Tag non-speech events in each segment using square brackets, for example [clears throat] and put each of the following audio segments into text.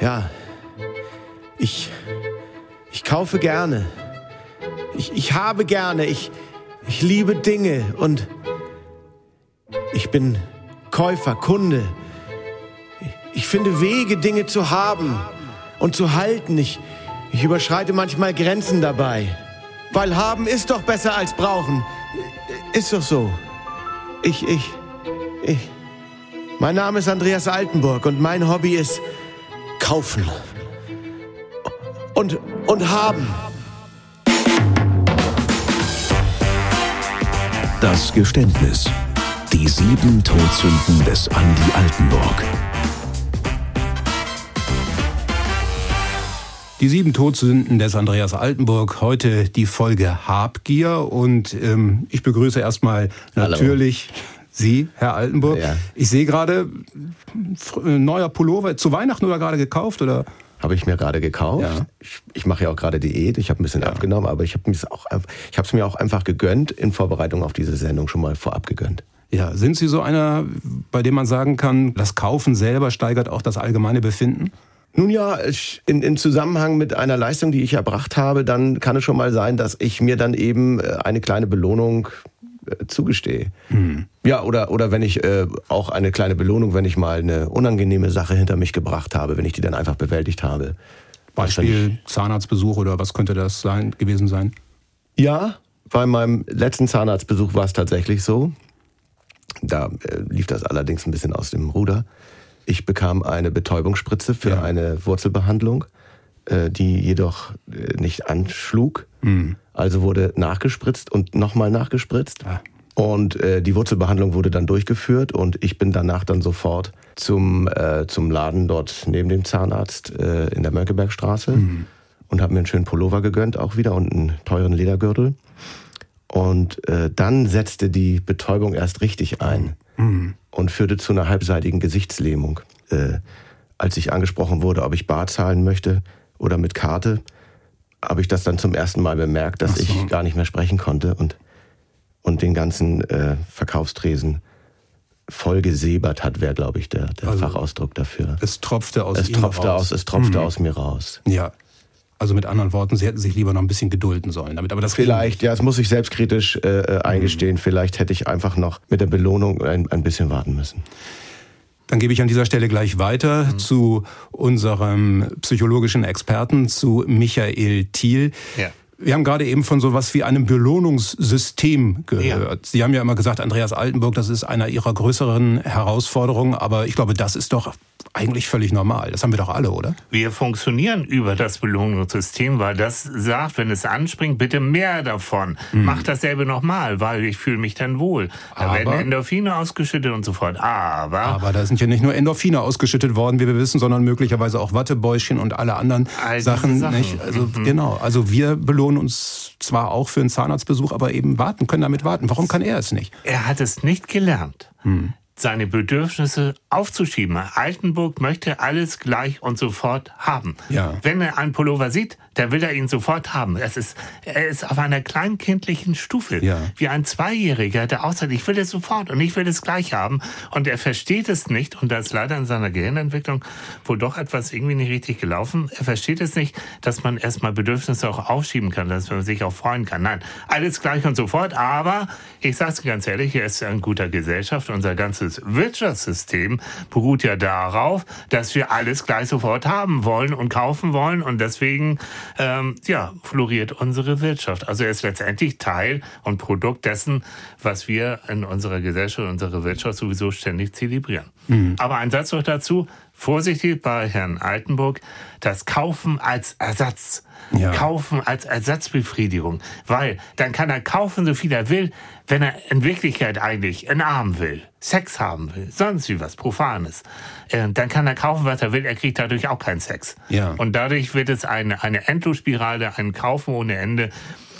Ja, ich, ich kaufe gerne. Ich, ich habe gerne. Ich, ich liebe Dinge und ich bin Käufer, Kunde. Ich finde Wege, Dinge zu haben und zu halten. Ich, ich überschreite manchmal Grenzen dabei. Weil haben ist doch besser als brauchen. Ist doch so. Ich, ich, ich. Mein Name ist Andreas Altenburg und mein Hobby ist kaufen. Und, und haben. Das Geständnis. Die sieben Todsünden des Andi Altenburg. Die sieben Todsünden des Andreas Altenburg. Heute die Folge Habgier. Und ähm, ich begrüße erstmal natürlich Hallo. Sie, Herr Altenburg. Ja. Ich sehe gerade, neuer Pullover zu Weihnachten oder gerade gekauft? oder? Habe ich mir gerade gekauft. Ja. Ich, ich, mache ja auch gerade Diät. Ich habe ein bisschen ja. abgenommen, aber ich habe es mir auch einfach gegönnt in Vorbereitung auf diese Sendung schon mal vorab gegönnt. Ja, sind Sie so einer, bei dem man sagen kann, das Kaufen selber steigert auch das allgemeine Befinden? Nun ja, in, in Zusammenhang mit einer Leistung, die ich erbracht habe, dann kann es schon mal sein, dass ich mir dann eben äh, eine kleine Belohnung äh, zugestehe. Hm. Ja, oder, oder wenn ich äh, auch eine kleine Belohnung, wenn ich mal eine unangenehme Sache hinter mich gebracht habe, wenn ich die dann einfach bewältigt habe. Beispiel Zahnarztbesuch oder was könnte das sein, gewesen sein? Ja, bei meinem letzten Zahnarztbesuch war es tatsächlich so. Da äh, lief das allerdings ein bisschen aus dem Ruder. Ich bekam eine Betäubungsspritze für ja. eine Wurzelbehandlung, äh, die jedoch äh, nicht anschlug. Mhm. Also wurde nachgespritzt und nochmal nachgespritzt. Ah. Und äh, die Wurzelbehandlung wurde dann durchgeführt und ich bin danach dann sofort zum, äh, zum Laden dort neben dem Zahnarzt äh, in der Mönckebergstraße mhm. und habe mir einen schönen Pullover gegönnt auch wieder und einen teuren Ledergürtel. Und äh, dann setzte die Betäubung erst richtig ein mhm. und führte zu einer halbseitigen Gesichtslähmung. Äh, als ich angesprochen wurde, ob ich bar zahlen möchte oder mit Karte, habe ich das dann zum ersten Mal bemerkt, dass so. ich gar nicht mehr sprechen konnte und, und den ganzen äh, Verkaufstresen voll gesäbert hat, wäre, glaube ich, der, der also Fachausdruck dafür. Es tropfte aus es tropfte raus. Aus, es tropfte mhm. aus mir raus. Ja. Also mit anderen Worten, Sie hätten sich lieber noch ein bisschen gedulden sollen damit. Aber das vielleicht, ja, das muss ich selbstkritisch äh, äh, eingestehen. Mhm. Vielleicht hätte ich einfach noch mit der Belohnung ein, ein bisschen warten müssen. Dann gebe ich an dieser Stelle gleich weiter mhm. zu unserem psychologischen Experten, zu Michael Thiel. Ja. Wir haben gerade eben von so was wie einem Belohnungssystem gehört. Ja. Sie haben ja immer gesagt, Andreas Altenburg, das ist einer Ihrer größeren Herausforderungen, aber ich glaube, das ist doch eigentlich völlig normal. Das haben wir doch alle, oder? Wir funktionieren über das Belohnungssystem, weil das sagt, wenn es anspringt, bitte mehr davon. Mhm. Mach dasselbe nochmal, weil ich fühle mich dann wohl. Da aber, werden Endorphine ausgeschüttet und so fort. Aber. Aber da sind ja nicht nur Endorphine ausgeschüttet worden, wie wir wissen, sondern möglicherweise auch Wattebäuschen und alle anderen all Sachen. Sachen. Also, mhm. Genau. Also wir belohnen uns zwar auch für einen Zahnarztbesuch, aber eben warten, können damit warten. Warum kann er es nicht? Er hat es nicht gelernt. Hm seine Bedürfnisse aufzuschieben. Altenburg möchte alles gleich und sofort haben. Ja. Wenn er einen Pullover sieht, der will er ihn sofort haben. Es ist, er ist auf einer kleinkindlichen Stufe, ja. wie ein Zweijähriger, der aussagt, ich will es sofort und ich will es gleich haben. Und er versteht es nicht, und da ist leider in seiner Gehirnentwicklung wohl doch etwas irgendwie nicht richtig gelaufen. Er versteht es nicht, dass man erstmal Bedürfnisse auch aufschieben kann, dass man sich auch freuen kann. Nein, alles gleich und sofort, aber ich sage es ganz ehrlich, er ist in guter Gesellschaft. Unser ganzes Wirtschaftssystem beruht ja darauf, dass wir alles gleich sofort haben wollen und kaufen wollen und deswegen ähm, ja, floriert unsere Wirtschaft. Also er ist letztendlich Teil und Produkt dessen, was wir in unserer Gesellschaft, unserer Wirtschaft sowieso ständig zelebrieren. Mhm. Aber ein Satz noch dazu, vorsichtig bei Herrn Altenburg, das Kaufen als Ersatz. Ja. Kaufen als Ersatzbefriedigung. Weil dann kann er kaufen, so viel er will, wenn er in Wirklichkeit eigentlich einen Arm will, Sex haben will, sonst wie was Profanes. Äh, dann kann er kaufen, was er will, er kriegt dadurch auch keinen Sex. Ja. Und dadurch wird es eine, eine Endlosspirale, ein Kaufen ohne Ende.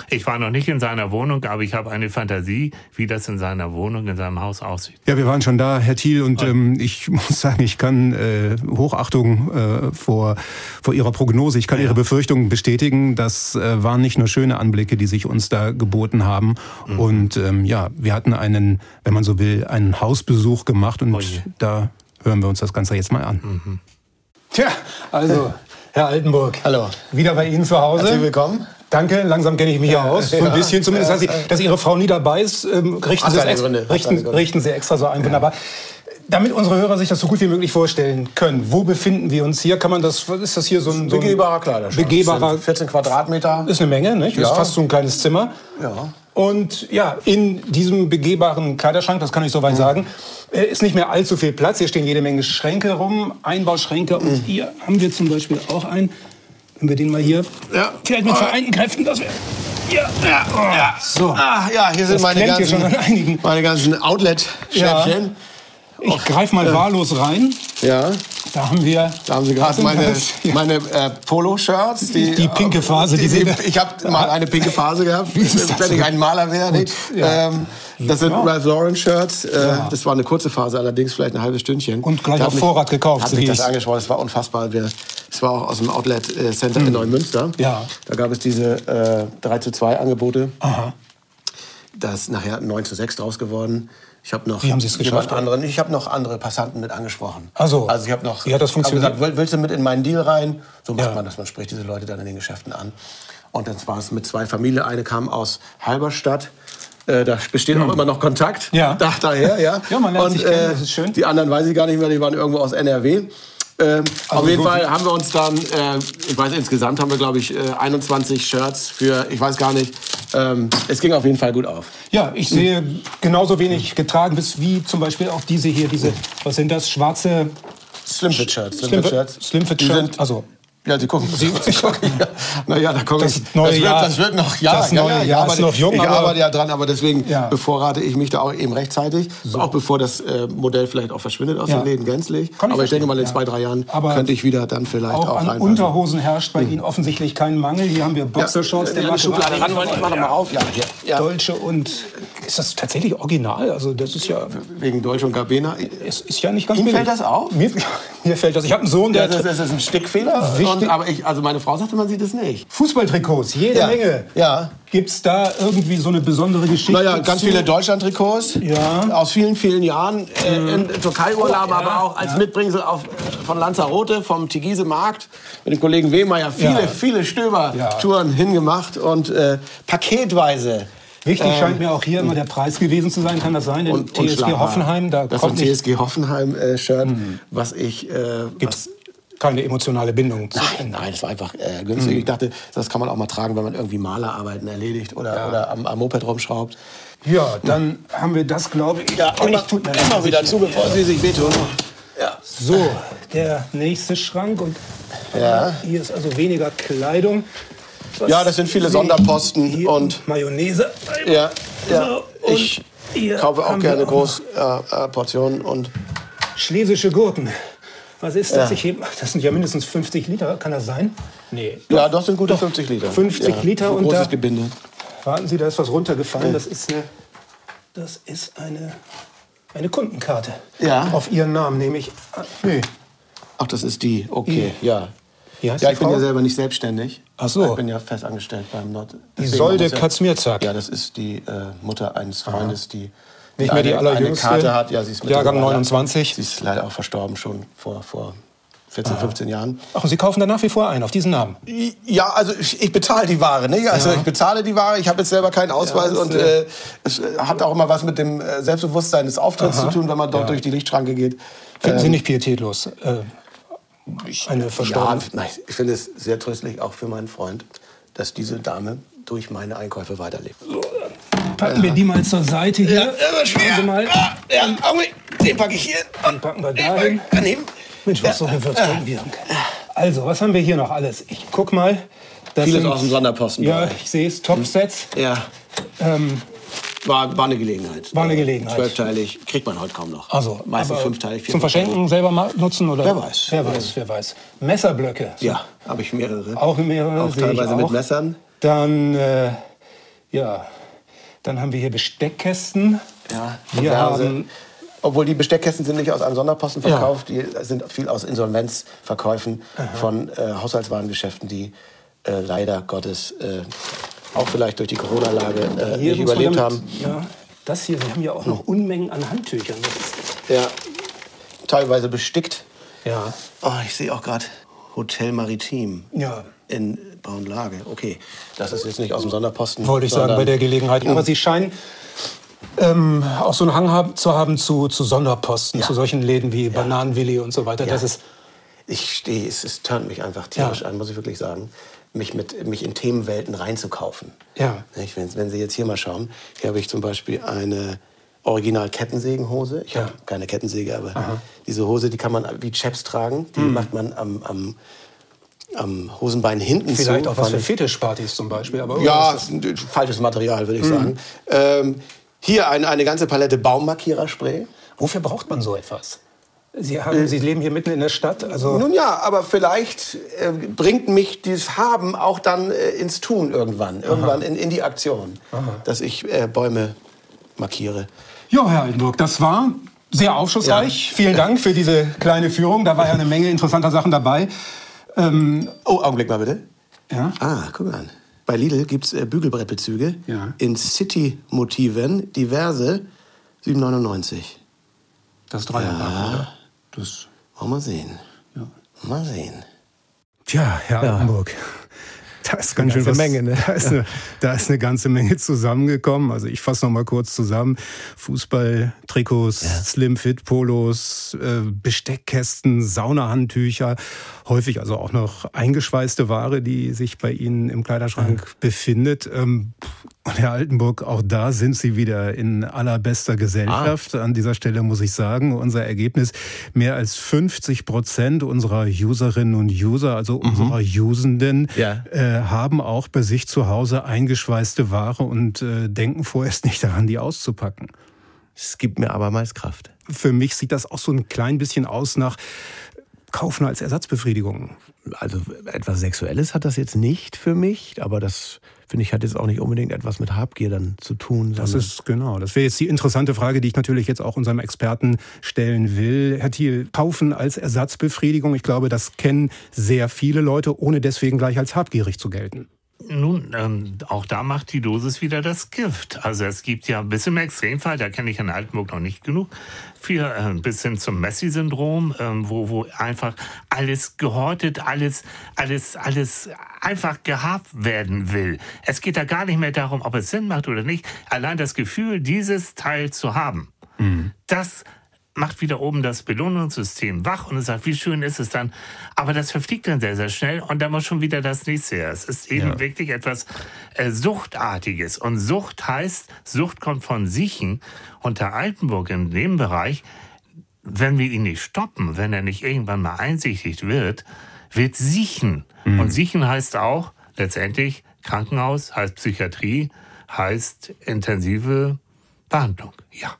Ich war noch nicht in seiner Wohnung, aber ich habe eine Fantasie, wie das in seiner Wohnung, in seinem Haus aussieht. Ja, wir waren schon da, Herr Thiel, und ähm, ich [laughs] muss sagen, ich kann äh, Hochachtung äh, vor, vor Ihrer Prognose, ich kann ja. Ihre Befürchtungen bestätigen. Das äh, waren nicht nur schöne Anblicke, die sich uns da geboten haben. Mhm. Und ähm, ja, wir hatten einen, wenn man so will, einen Hausbesuch gemacht und oh da hören wir uns das Ganze jetzt mal an. Mhm. Tja, also, Herr Altenburg. Hallo. Wieder bei Ihnen zu Hause. Herzlich willkommen. Danke, langsam kenne ich mich ja aus. So ein bisschen zumindest. Dass, Sie, dass Ihre Frau nie dabei ist, ähm, richten, Sie extra, richten, richten Sie extra so ein. Wunderbar. Damit unsere Hörer sich das so gut wie möglich vorstellen können. Wo befinden wir uns hier? Kann man das, ist das hier so ein... So ein Begehbarer Kleiderschrank. Begehbarer, 14 Quadratmeter. ist eine Menge, nicht? Ja. Ist fast so ein kleines Zimmer. Ja. Und ja, in diesem begehbaren Kleiderschrank, das kann ich soweit sagen, äh, ist nicht mehr allzu viel Platz. Hier stehen jede Menge Schränke rum, Einbauschränke. Und hier haben wir zum Beispiel auch einen. Wenn wir den mal hier Ja. vielleicht mit vereinten Kräften, das wäre... Ja, ja, Ja. So. Ah, ja, hier sind Das meine hier ganzen, einigen. meine ganzen Outlet-Schnäppchen. Ich greife mal wahllos rein. Ja. Da haben wir... Da haben Sie gerade meine, das? Ja. meine äh, Polo-Shirts. Die pinke Phase, die Die, ich habe mal eine pinke Phase gehabt, das wenn ich so? ein Maler wäre. nicht? ja. Ähm, das sind Ja. Ralph Lauren Shirts. Äh, Das war eine kurze Phase, allerdings vielleicht ein halbes Stündchen. Und gleich auf Vorrat gekauft, Hat mich das angesprochen. Es war unfassbar. Wir, es war auch aus dem Outlet äh, Center in Neumünster. Hm. Ja. Da gab es diese äh, 3 zu 2 Angebote. Aha. Da ist nachher 9 zu 6 draus geworden. Ich habe noch Wie haben Sie es geschafft? anderen. Ich habe noch andere Passanten mit angesprochen. Ach so. Also ich habe noch Wie hat das funktioniert? gesagt, "Will- willst du mit in meinen Deal rein? So macht Ja. man das. Man spricht diese Leute dann in den Geschäften an. Und dann war es mit zwei Familien. Eine kam aus Halberstadt. Äh, da besteht auch immer noch Kontakt. Hm. Ja. Da, daher, ja. Ja, man lernt Und, sich kennen, äh, das ist schön. Die anderen weiß ich gar nicht mehr. Die waren irgendwo aus NRW. Ähm, Also auf jeden Fall haben wir uns dann, äh, ich weiß, insgesamt haben wir, glaube ich, äh, 21 Shirts für, ich weiß gar nicht. Ähm, es ging auf jeden Fall gut auf. Ja, ich sehe genauso wenig getragen bis wie zum Beispiel auch diese hier, diese, was sind das, schwarze Slimfit Shirts. Slimfit- Shirts. Slimfit Die Shirt, sind- also- Ja, Sie gucken. Sie, Sie gucken ja. Naja, da komme Das ich. neue das, wird, Jahr- das wird noch. Ja, das ja, neue ja, ich Jahr arbeite, noch jung, Ich aber- arbeite ja dran, aber deswegen Ja. bevorrate ich mich da auch eben rechtzeitig. Auch bevor das äh, Modell vielleicht auch verschwindet aus Ja. den Läden gänzlich. Kann ich aber ich denke verstehen, mal, in ja. zwei, drei Jahren Aber könnte ich wieder dann vielleicht auch, Auch an reinpassen. Unterhosen herrscht bei Ihnen offensichtlich kein Mangel. Hier haben wir Boxershorts. ja, der Schublade ran, wollen. Ich mach doch mal auf. Ja, hier. Ja. Dolce und ist das tatsächlich original? Also das ist ja, Wegen Deutsch und Gabena. es ist ja nicht ganz Ihnen fällt das auf? Mir, [laughs] fällt das. Ich habe einen Sohn, der Ja, das, das ist ein Stickfehler. Wichtig- Und, aber ich, also meine Frau sagte, man sieht es nicht. Fußballtrikots, jede Ja. Menge. Ja. Gibt es da irgendwie so eine besondere Geschichte? Naja, ganz zu? viele Deutschland-Trikots. Ja. Mhm. Aus vielen, vielen Jahren. Äh, in Türkei-Urlaub, Oh, ja. aber auch als Mitbringsel auf, äh, von Lanzarote, vom Tigise Markt. Mit dem Kollegen Wehmeier viele, Ja. viele Stöber-Touren hingemacht. Und äh, paketweise. Wichtig Ähm, scheint mir auch hier immer der Preis gewesen zu sein, kann das sein? Denn und, TSG. Hoffenheim, da das kommt ein nicht, TSG Hoffenheim-Shirt, was ich... Äh, was, keine emotionale Bindung. zu. Nein, nein, es war einfach äh, günstig. Ich dachte, das kann man auch mal tragen, wenn man irgendwie Malerarbeiten erledigt oder, oder am, am Moped rumschraubt. Ja, dann haben wir das, glaube ich. Ja, immer, ich tut mir immer wieder zu, bevor sie sich wehtun. Ja. So, der nächste Schrank und Ja. hier ist also weniger Kleidung. Was Ja, das sind viele Sonderposten und- Mayonnaise. Ja, ja. So, und ich kaufe auch gerne auch groß äh, äh, Portionen und Schlesische Gurken. Was ist das? Ja. Ich heb, das sind ja mindestens 50 Liter, kann das sein? Nee. ja, das sind gute 50 Liter. 50 ja, Liter und großes da- Gebinde. Warten Sie, da ist was runtergefallen. Das ist eine, das ist eine, eine Kundenkarte. Ja. Auf Ihren Namen nehme ich. Nee. Ach, das ist die. Okay, ja. Wie heißt Ja, die ich bin Frau? ja selber nicht selbstständig. Ach so. Ich bin ja fest angestellt beim Nord. Die Deswegen Solde muss ja- Katzmierzak. Ja, das ist die äh, Mutter eines Freundes, die Nicht mehr die eine, allerjüngste. eine Karte hat. Ja, sie ist Jahrgang mittlerweile- 29. Sie ist leider auch verstorben schon vor, vor 14, 15 Jahren. Ach, und Sie kaufen da nach wie vor ein, auf diesen Namen? Ja, also ich, ich bezahle die Ware. Ne? Also ich bezahle die Ware. Ich habe jetzt selber keinen Ausweis das, und äh, es äh, hat auch immer was mit dem äh, Selbstbewusstsein des Auftritts zu tun, wenn man dort Ja. durch die Lichtschranke geht. Finden Sie Ähm, nicht pietätlos? Äh, eine Ja, verstorbene. nein, ich finde es sehr tröstlich, auch für meinen Freund, dass diese Dame durch meine Einkäufe weiterlebt. Packen wir die mal zur Seite hier. Schauen Sie mal. Ja, ja, Augenblick, den packe ich hier. Dann packen wir dahin. Daneben. Mensch, was so eine Würzgurkenwirkung. Also, was haben wir hier noch alles? Ich guck mal. Das Vieles sind- aus dem Sonderposten. Ja, ich sehe es. Topsets. ja Ähm, war, war eine Gelegenheit. War eine Gelegenheit. Zwölfteilig kriegt man heute kaum noch. also, Meistens fünfteilig. Zum Verschenken selber mal nutzen? Oder? Wer weiß. Wer weiß, wer weiß. Messerblöcke. So. Ja, habe ich mehrere. Auch mehrere. Auch teilweise auch. mit Messern. Dann, äh, ja, dann haben wir hier Besteckkästen. Ja, Wir haben Obwohl die Besteckkästen sind nicht aus einem Sonderposten verkauft, die sind viel aus Insolvenzverkäufen von äh, Haushaltswarengeschäften, die äh, leider Gottes äh, auch vielleicht durch die Corona-Lage äh, Hier nicht überlebt damit- haben. Ja, das hier, wir haben ja auch noch Unmengen an Handtüchern. Ja, teilweise bestickt. Ja. Oh, ich sehe auch gerade Hotel Maritim. Ja. In Braunlage. Okay, das ist jetzt nicht aus dem Sonderposten. Wollte ich sagen bei der Gelegenheit. Aber Sie scheinen ähm, auch so einen Hang haben, zu haben zu, zu Sonderposten, ja. zu solchen Läden wie ja. Bananenwilli und so weiter. Ja. Das ist ich stehe, es, es turnt mich einfach tierisch an, muss ich wirklich sagen, mich, mit, mich in Themenwelten reinzukaufen. Ja. Wenn, wenn Sie jetzt hier mal schauen, hier habe ich zum Beispiel eine Original-Kettensägenhose. Ich ja. habe keine Kettensäge, aber Aha. diese Hose, die kann man wie Chaps tragen. Die hm. macht man am, am, am Hosenbein hinten Vielleicht zu. Vielleicht auch was für Fetischpartys zum Beispiel. Aber ja, falsches Material, würde ich hm. sagen. Ähm, hier ein, eine ganze Palette Baummarkiererspray. Wofür braucht man so etwas? Sie, haben, Sie leben hier mitten in der Stadt. Also Nun ja, aber vielleicht äh, bringt mich dieses Haben auch dann äh, ins Tun irgendwann. Irgendwann in, in, die Aktion, Aha. dass ich äh, Bäume markiere. Ja, Herr Altenburg, das war sehr aufschlussreich. Ja. Vielen Dank für diese kleine Führung. Da war ja eine Menge interessanter Sachen dabei. Ähm, oh, Augenblick mal bitte. Ja? Ah, guck mal an. Bei Lidl gibt es äh, Bügelbrettbezüge ja. in City-Motiven, diverse, 7,99. Das Dreierpack, ja. oder? Das wollen wir sehen. Ja. Mal sehen. Tja, Herr ja. Altenburg. Da ist ganz schön was, Menge, ne? da, ist eine, da ist eine ganze Menge zusammengekommen. Also ich fasse noch mal kurz zusammen. Fußball, Trikots, ja. Slimfit, Polos, äh, Besteckkästen, Saunahandtücher, häufig also auch noch eingeschweißte Ware, die sich bei Ihnen im Kleiderschrank ja. befindet. Ähm, und Herr Altenburg, auch da sind Sie wieder in allerbester Gesellschaft. Ah. An dieser Stelle muss ich sagen, unser Ergebnis, mehr als 50 Prozent unserer Userinnen und User, also mhm. unserer Usenden, ja. äh, haben auch bei sich zu Hause eingeschweißte Ware und äh, denken vorerst nicht daran, die auszupacken. Es gibt mir aber meist Kraft. Für mich sieht das auch so ein klein bisschen aus nach Kaufen als Ersatzbefriedigung. Also etwas Sexuelles hat das jetzt nicht für mich, aber das finde ich, hat jetzt auch nicht unbedingt etwas mit Habgier dann zu tun. Das ist genau. Das wäre jetzt die interessante Frage, die ich natürlich jetzt auch unserem Experten stellen will. Herr Thiel, kaufen als Ersatzbefriedigung, ich glaube, das kennen sehr viele Leute, ohne deswegen gleich als habgierig zu gelten. Nun, ähm, auch da macht die Dosis wieder das Gift. Also es gibt ja bis im Extremfall, da kenne ich in Altenburg noch nicht genug, für äh, bis hin zum Messi-Syndrom, ähm, wo, wo einfach alles gehortet, alles, alles, alles einfach gehabt werden will. Es geht da gar nicht mehr darum, ob es Sinn macht oder nicht. Allein das Gefühl, dieses Teil zu haben, mhm. das macht wieder oben das Belohnungssystem wach und es sagt, wie schön ist es dann. Aber das verfliegt dann sehr, sehr schnell und dann muss schon wieder das nächste her. Es ist eben ja. wirklich etwas äh, Suchtartiges. Und Sucht heißt, Sucht kommt von Siechen. Und der Altenburg in dem Bereich, wenn wir ihn nicht stoppen, wenn er nicht irgendwann mal einsichtig wird, wird Siechen. Mhm. Und Siechen heißt auch letztendlich Krankenhaus, heißt Psychiatrie, heißt intensive Behandlung. Ja.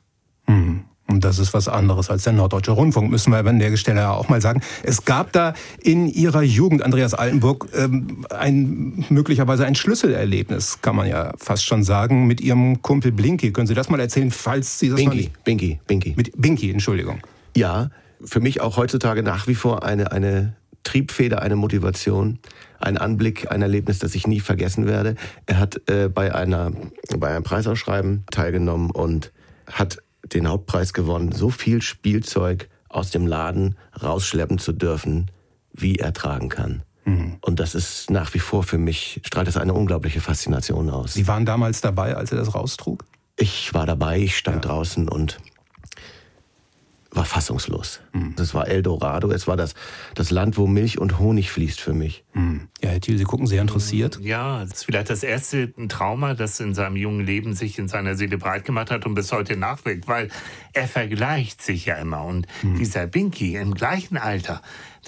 Mhm. Und das ist was anderes als der Norddeutsche Rundfunk, müssen wir an der Stelle auch mal sagen. Es gab da in Ihrer Jugend, Andreas Altenburg, ähm, ein, möglicherweise ein Schlüsselerlebnis, kann man ja fast schon sagen, mit Ihrem Kumpel Blinky. Können Sie das mal erzählen, falls Sie das Binky, noch nicht... Binky, Binky. Mit Binky, Entschuldigung. Ja, für mich auch heutzutage nach wie vor eine, eine Triebfeder, eine Motivation, ein Anblick, ein Erlebnis, das ich nie vergessen werde. Er hat äh, bei, einer, bei einem Preisausschreiben teilgenommen und hat den Hauptpreis gewonnen, so viel Spielzeug aus dem Laden rausschleppen zu dürfen, wie er tragen kann. Mhm. Und das ist nach wie vor für mich, strahlt das eine unglaubliche Faszination aus. Sie waren damals dabei, als er das raustrug? Ich war dabei, ich stand ja. draußen und war fassungslos. Mhm. Das war Eldorado. Es war das, das Land, wo Milch und Honig fließt für mich. Mhm. Ja, Herr Thiel, Sie gucken sehr interessiert. Ja, das ist vielleicht das erste Trauma, das in seinem jungen Leben sich in seiner Seele breit gemacht hat und bis heute nachwirkt, weil er vergleicht sich ja immer. Und mhm. dieser Binky im gleichen Alter,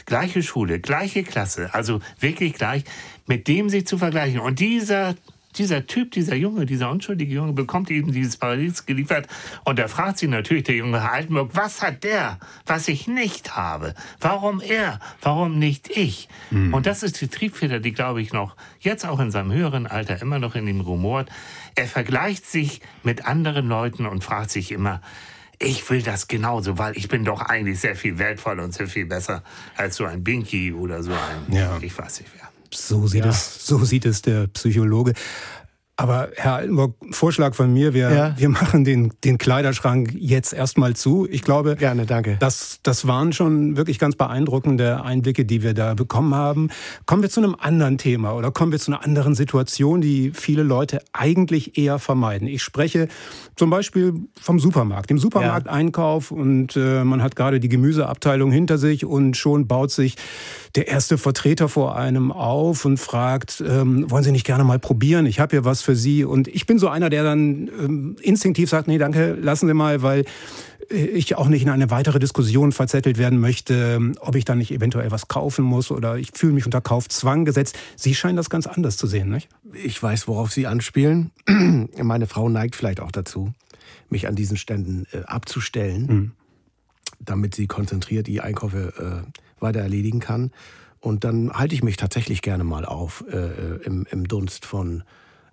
gleiche Schule, gleiche Klasse, also wirklich gleich, mit dem sich zu vergleichen. Und dieser dieser Typ, dieser Junge, dieser unschuldige Junge bekommt eben dieses Paradies geliefert und da fragt sich natürlich der junge Herr Altenburg, was hat der, was ich nicht habe? Warum er? Warum nicht ich? Mhm. Und das ist die Triebfeder, die, glaube ich, noch jetzt auch in seinem höheren Alter immer noch in ihm rumort. Er vergleicht sich mit anderen Leuten und fragt sich immer, ich will das genauso, weil ich bin doch eigentlich sehr viel wertvoller und sehr viel besser als so ein Binky oder so ein, ja. ich weiß nicht wer. So sieht, ja. es, so sieht es der Psychologe. Aber Herr Altenburg, Vorschlag von mir, wir, ja. wir machen den, den Kleiderschrank jetzt erstmal zu. Ich glaube, Gerne, danke. Das, das waren schon wirklich ganz beeindruckende Einblicke, die wir da bekommen haben. Kommen wir zu einem anderen Thema oder kommen wir zu einer anderen Situation, die viele Leute eigentlich eher vermeiden. Ich spreche zum Beispiel vom Supermarkt, dem Supermarkteinkauf ja. und äh, man hat gerade die Gemüseabteilung hinter sich und schon baut sich der erste Vertreter vor einem auf und fragt, ähm, wollen Sie nicht gerne mal probieren? Ich habe hier was für Sie. Und ich bin so einer, der dann ähm, instinktiv sagt, nee, danke, lassen Sie mal, weil ich auch nicht in eine weitere Diskussion verzettelt werden möchte, ob ich dann nicht eventuell was kaufen muss oder ich fühle mich unter Kaufzwang gesetzt. Sie scheinen das ganz anders zu sehen, nicht? Ich weiß, worauf Sie anspielen. [clears throat] Meine Frau neigt vielleicht auch dazu, mich an diesen Ständen äh, abzustellen, mhm. damit sie konzentriert die Einkäufe äh, weiter erledigen kann. Und dann halte ich mich tatsächlich gerne mal auf äh, äh im, im Dunst von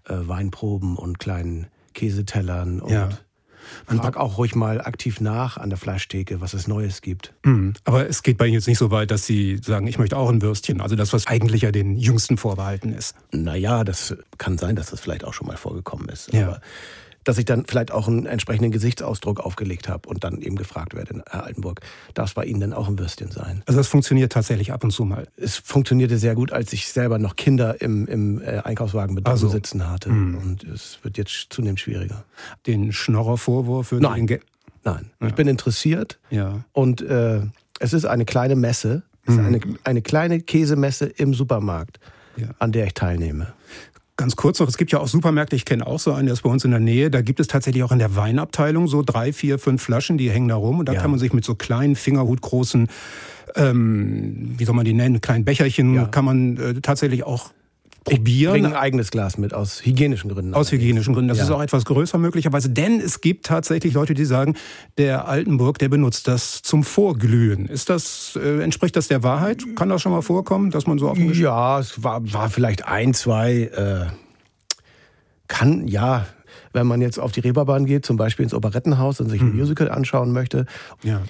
äh, Weinproben und kleinen Käsetellern und ja. Man fragt auch ruhig mal aktiv nach an der Fleischtheke, was es Neues gibt. Mhm. Aber es geht bei Ihnen jetzt nicht so weit, dass Sie sagen, ich möchte auch ein Würstchen. Also das, was eigentlich ja den Jüngsten vorbehalten ist. Naja, das kann sein, dass das vielleicht auch schon mal vorgekommen ist. Ja. Aber dass ich dann vielleicht auch einen entsprechenden Gesichtsausdruck aufgelegt habe und dann eben gefragt werde, Herr Altenburg, darf es bei Ihnen denn auch ein Würstchen sein? Also das funktioniert tatsächlich ab und zu mal. Es funktionierte sehr gut, als ich selber noch Kinder im, im äh, Einkaufswagen mit also. sitzen hatte. Mhm. Und es wird jetzt zunehmend schwieriger. Den Schnorrervorwurf würde Nein. Den Nein. Ja. Ich bin interessiert. Ja. Und äh, es ist eine kleine Messe. Es ist mhm. eine, eine kleine Käsemesse im Supermarkt, ja. an der ich teilnehme. Ganz kurz noch, es gibt ja auch Supermärkte, ich kenne auch so einen, der ist bei uns in der Nähe, da gibt es tatsächlich auch in der Weinabteilung so drei, vier, fünf Flaschen, die hängen da rum und da ja. kann man sich mit so kleinen, fingerhutgroßen, ähm, wie soll man die nennen, kleinen Becherchen, ja. kann man äh, tatsächlich auch probieren. Ich bringe ein eigenes Glas mit, aus hygienischen Gründen. Aus hygienischen Gründen. Das ja. ist auch etwas größer möglicherweise. Denn es gibt tatsächlich Leute, die sagen, der Altenburg, der benutzt das zum Vorglühen. Ist das, äh, entspricht das der Wahrheit? Kann das schon mal vorkommen, dass man so auf Ja, es war, war vielleicht ein, zwei, äh, kann, ja, wenn man jetzt auf die Reeperbahn geht, zum Beispiel ins Operettenhaus und sich ein mhm. Musical anschauen möchte. Ja.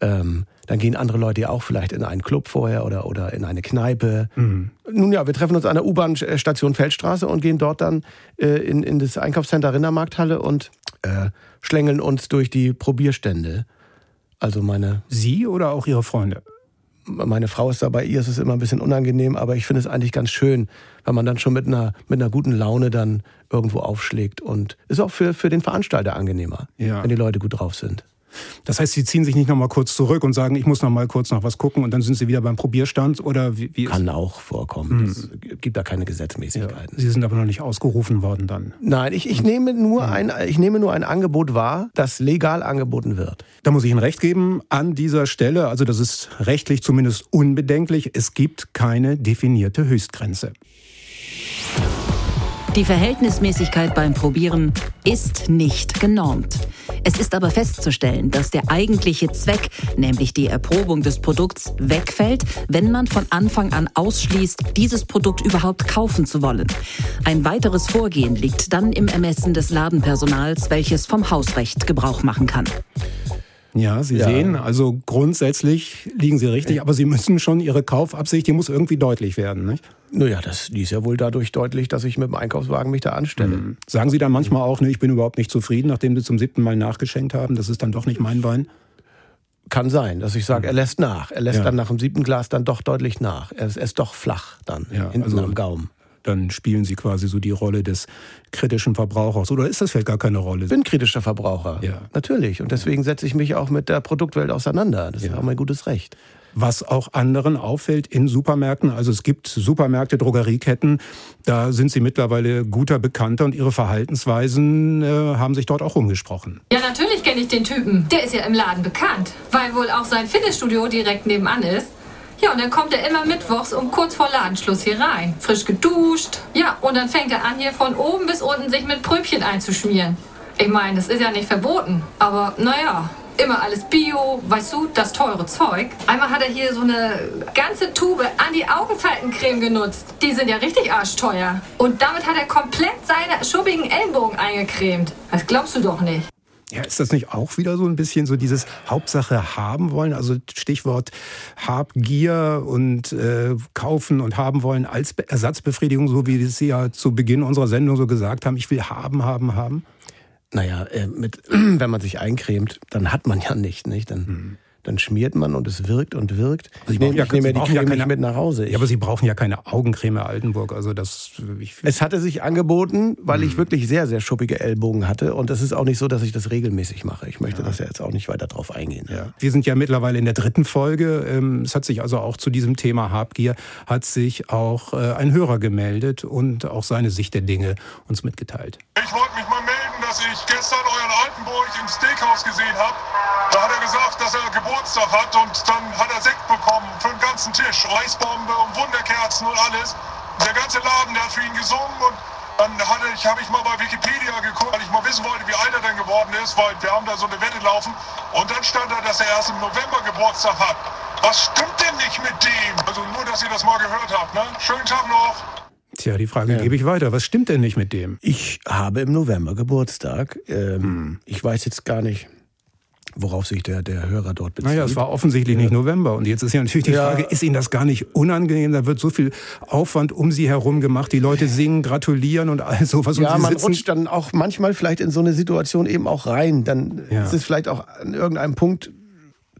Ähm, dann gehen andere Leute ja auch vielleicht in einen Club vorher oder, oder in eine Kneipe. Mhm. Nun ja, wir treffen uns an der U-Bahn-Station Feldstraße und gehen dort dann äh, in, in das Einkaufscenter Rindermarkthalle und äh, schlängeln uns durch die Probierstände. Also meine. Sie oder auch Ihre Freunde? Meine Frau ist dabei, ihr ist es immer ein bisschen unangenehm, aber ich finde es eigentlich ganz schön, wenn man dann schon mit einer, mit einer guten Laune dann irgendwo aufschlägt. Und ist auch für, für den Veranstalter angenehmer, ja. wenn die Leute gut drauf sind. Das heißt, Sie ziehen sich nicht noch mal kurz zurück und sagen, ich muss noch mal kurz nach was gucken und dann sind Sie wieder beim Probierstand oder wie? wie Kann auch vorkommen. Mhm. Es gibt da keine Gesetzmäßigkeiten. Ja. Sie sind aber noch nicht ausgerufen worden dann. Nein, ich, ich nehme nur mhm. ein ich nehme nur ein Angebot wahr, das legal angeboten wird. Da muss ich Ihnen recht geben an dieser Stelle. Also das ist rechtlich zumindest unbedenklich. Es gibt keine definierte Höchstgrenze. Die Verhältnismäßigkeit beim Probieren ist nicht genormt. Es ist aber festzustellen, dass der eigentliche Zweck, nämlich die Erprobung des Produkts, wegfällt, wenn man von Anfang an ausschließt, dieses Produkt überhaupt kaufen zu wollen. Ein weiteres Vorgehen liegt dann im Ermessen des Ladenpersonals, welches vom Hausrecht Gebrauch machen kann. Ja, Sie ja. sehen, also grundsätzlich liegen Sie richtig, aber Sie müssen schon Ihre Kaufabsicht, die muss irgendwie deutlich werden, nicht? Naja, das die ist ja wohl dadurch deutlich, dass ich mit dem Einkaufswagen mich da anstelle. Mhm. Sagen Sie dann manchmal auch, ne, ich bin überhaupt nicht zufrieden, nachdem Sie zum siebten Mal nachgeschenkt haben, das ist dann doch nicht mein Wein? Kann sein, dass ich sage, er lässt nach. Er lässt ja. dann nach dem siebten Glas dann doch deutlich nach. Er ist, er ist doch flach dann, ja, hinten also am Gaumen dann spielen sie quasi so die Rolle des kritischen Verbrauchers. Oder ist das vielleicht gar keine Rolle? Ich bin kritischer Verbraucher. Ja. Natürlich. Und deswegen setze ich mich auch mit der Produktwelt auseinander. Das ja. ist auch mein gutes Recht was auch anderen auffällt in Supermärkten. Also es gibt Supermärkte, Drogerieketten, da sind sie mittlerweile guter Bekannter und ihre Verhaltensweisen äh, haben sich dort auch umgesprochen. Ja, natürlich kenne ich den Typen. Der ist ja im Laden bekannt, weil wohl auch sein Fitnessstudio direkt nebenan ist. Ja, und dann kommt er immer mittwochs um kurz vor Ladenschluss hier rein. Frisch geduscht. Ja, und dann fängt er an, hier von oben bis unten sich mit Pröbchen einzuschmieren. Ich meine, das ist ja nicht verboten. Aber naja, immer alles Bio, weißt du, das teure Zeug. Einmal hat er hier so eine ganze Tube an die Augenfaltencreme genutzt. Die sind ja richtig arschteuer. Und damit hat er komplett seine schubbigen Ellenbogen eingecremt. Das glaubst du doch nicht. Ja, ist das nicht auch wieder so ein bisschen so dieses Hauptsache haben wollen? Also Stichwort Habgier und äh, kaufen und haben wollen als Ersatzbefriedigung, so wie Sie ja zu Beginn unserer Sendung so gesagt haben, ich will haben, haben, haben? Naja, äh, mit, [clears throat] wenn man sich eincremt, dann hat man ja nicht, nicht? Dann, hm dann schmiert man und es wirkt und wirkt. Also ich, nehme, ja, ich nehme die Creme ja keine, nicht mit nach Hause. Ich, ja, aber Sie brauchen ja keine Augencreme Altenburg. Also das, es hatte sich angeboten, weil hm. ich wirklich sehr, sehr schuppige Ellbogen hatte. Und es ist auch nicht so, dass ich das regelmäßig mache. Ich möchte ja. das ja jetzt auch nicht weiter drauf eingehen. Ja. Wir sind ja mittlerweile in der dritten Folge. Ähm, es hat sich also auch zu diesem Thema Habgier hat sich auch äh, ein Hörer gemeldet und auch seine Sicht der Dinge uns mitgeteilt. Ich wollte mich mal melden, dass ich gestern euren Altenburg im Steakhouse gesehen habe. Da hat er gesagt, dass er Geburtstag hat und dann hat er Sekt bekommen für den ganzen Tisch. Eisbombe und Wunderkerzen und alles. Der ganze Laden, der hat für ihn gesungen und dann habe ich, hab ich mal bei Wikipedia geguckt, weil ich mal wissen wollte, wie alt er denn geworden ist, weil wir haben da so eine Wette laufen. Und dann stand da, dass er erst im November Geburtstag hat. Was stimmt denn nicht mit dem? Also nur, dass ihr das mal gehört habt, ne? Schönen Tag noch. Tja, die Frage ja. gebe ich weiter. Was stimmt denn nicht mit dem? Ich habe im November Geburtstag. Ähm, hm. Ich weiß jetzt gar nicht, worauf sich der, der Hörer dort bezieht. Naja, es war offensichtlich ja. nicht November. Und jetzt ist ja natürlich die ja. Frage, ist Ihnen das gar nicht unangenehm? Da wird so viel Aufwand um Sie herum gemacht. Die Leute singen, gratulieren und all sowas. Ja, man sitzen. rutscht dann auch manchmal vielleicht in so eine Situation eben auch rein. Dann ja. ist es vielleicht auch an irgendeinem Punkt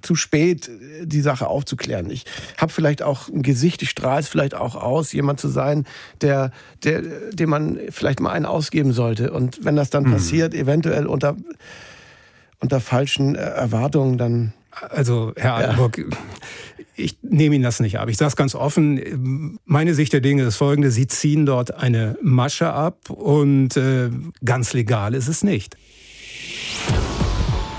zu spät, die Sache aufzuklären. Ich habe vielleicht auch ein Gesicht, ich strahle es vielleicht auch aus, jemand zu sein, der, der, dem man vielleicht mal einen ausgeben sollte. Und wenn das dann hm. passiert, eventuell unter unter falschen äh, Erwartungen dann. Also, Herr Altenburg, ja. ich nehme Ihnen das nicht ab. Ich sage es ganz offen. Meine Sicht der Dinge ist folgende. Sie ziehen dort eine Masche ab und äh, ganz legal ist es nicht.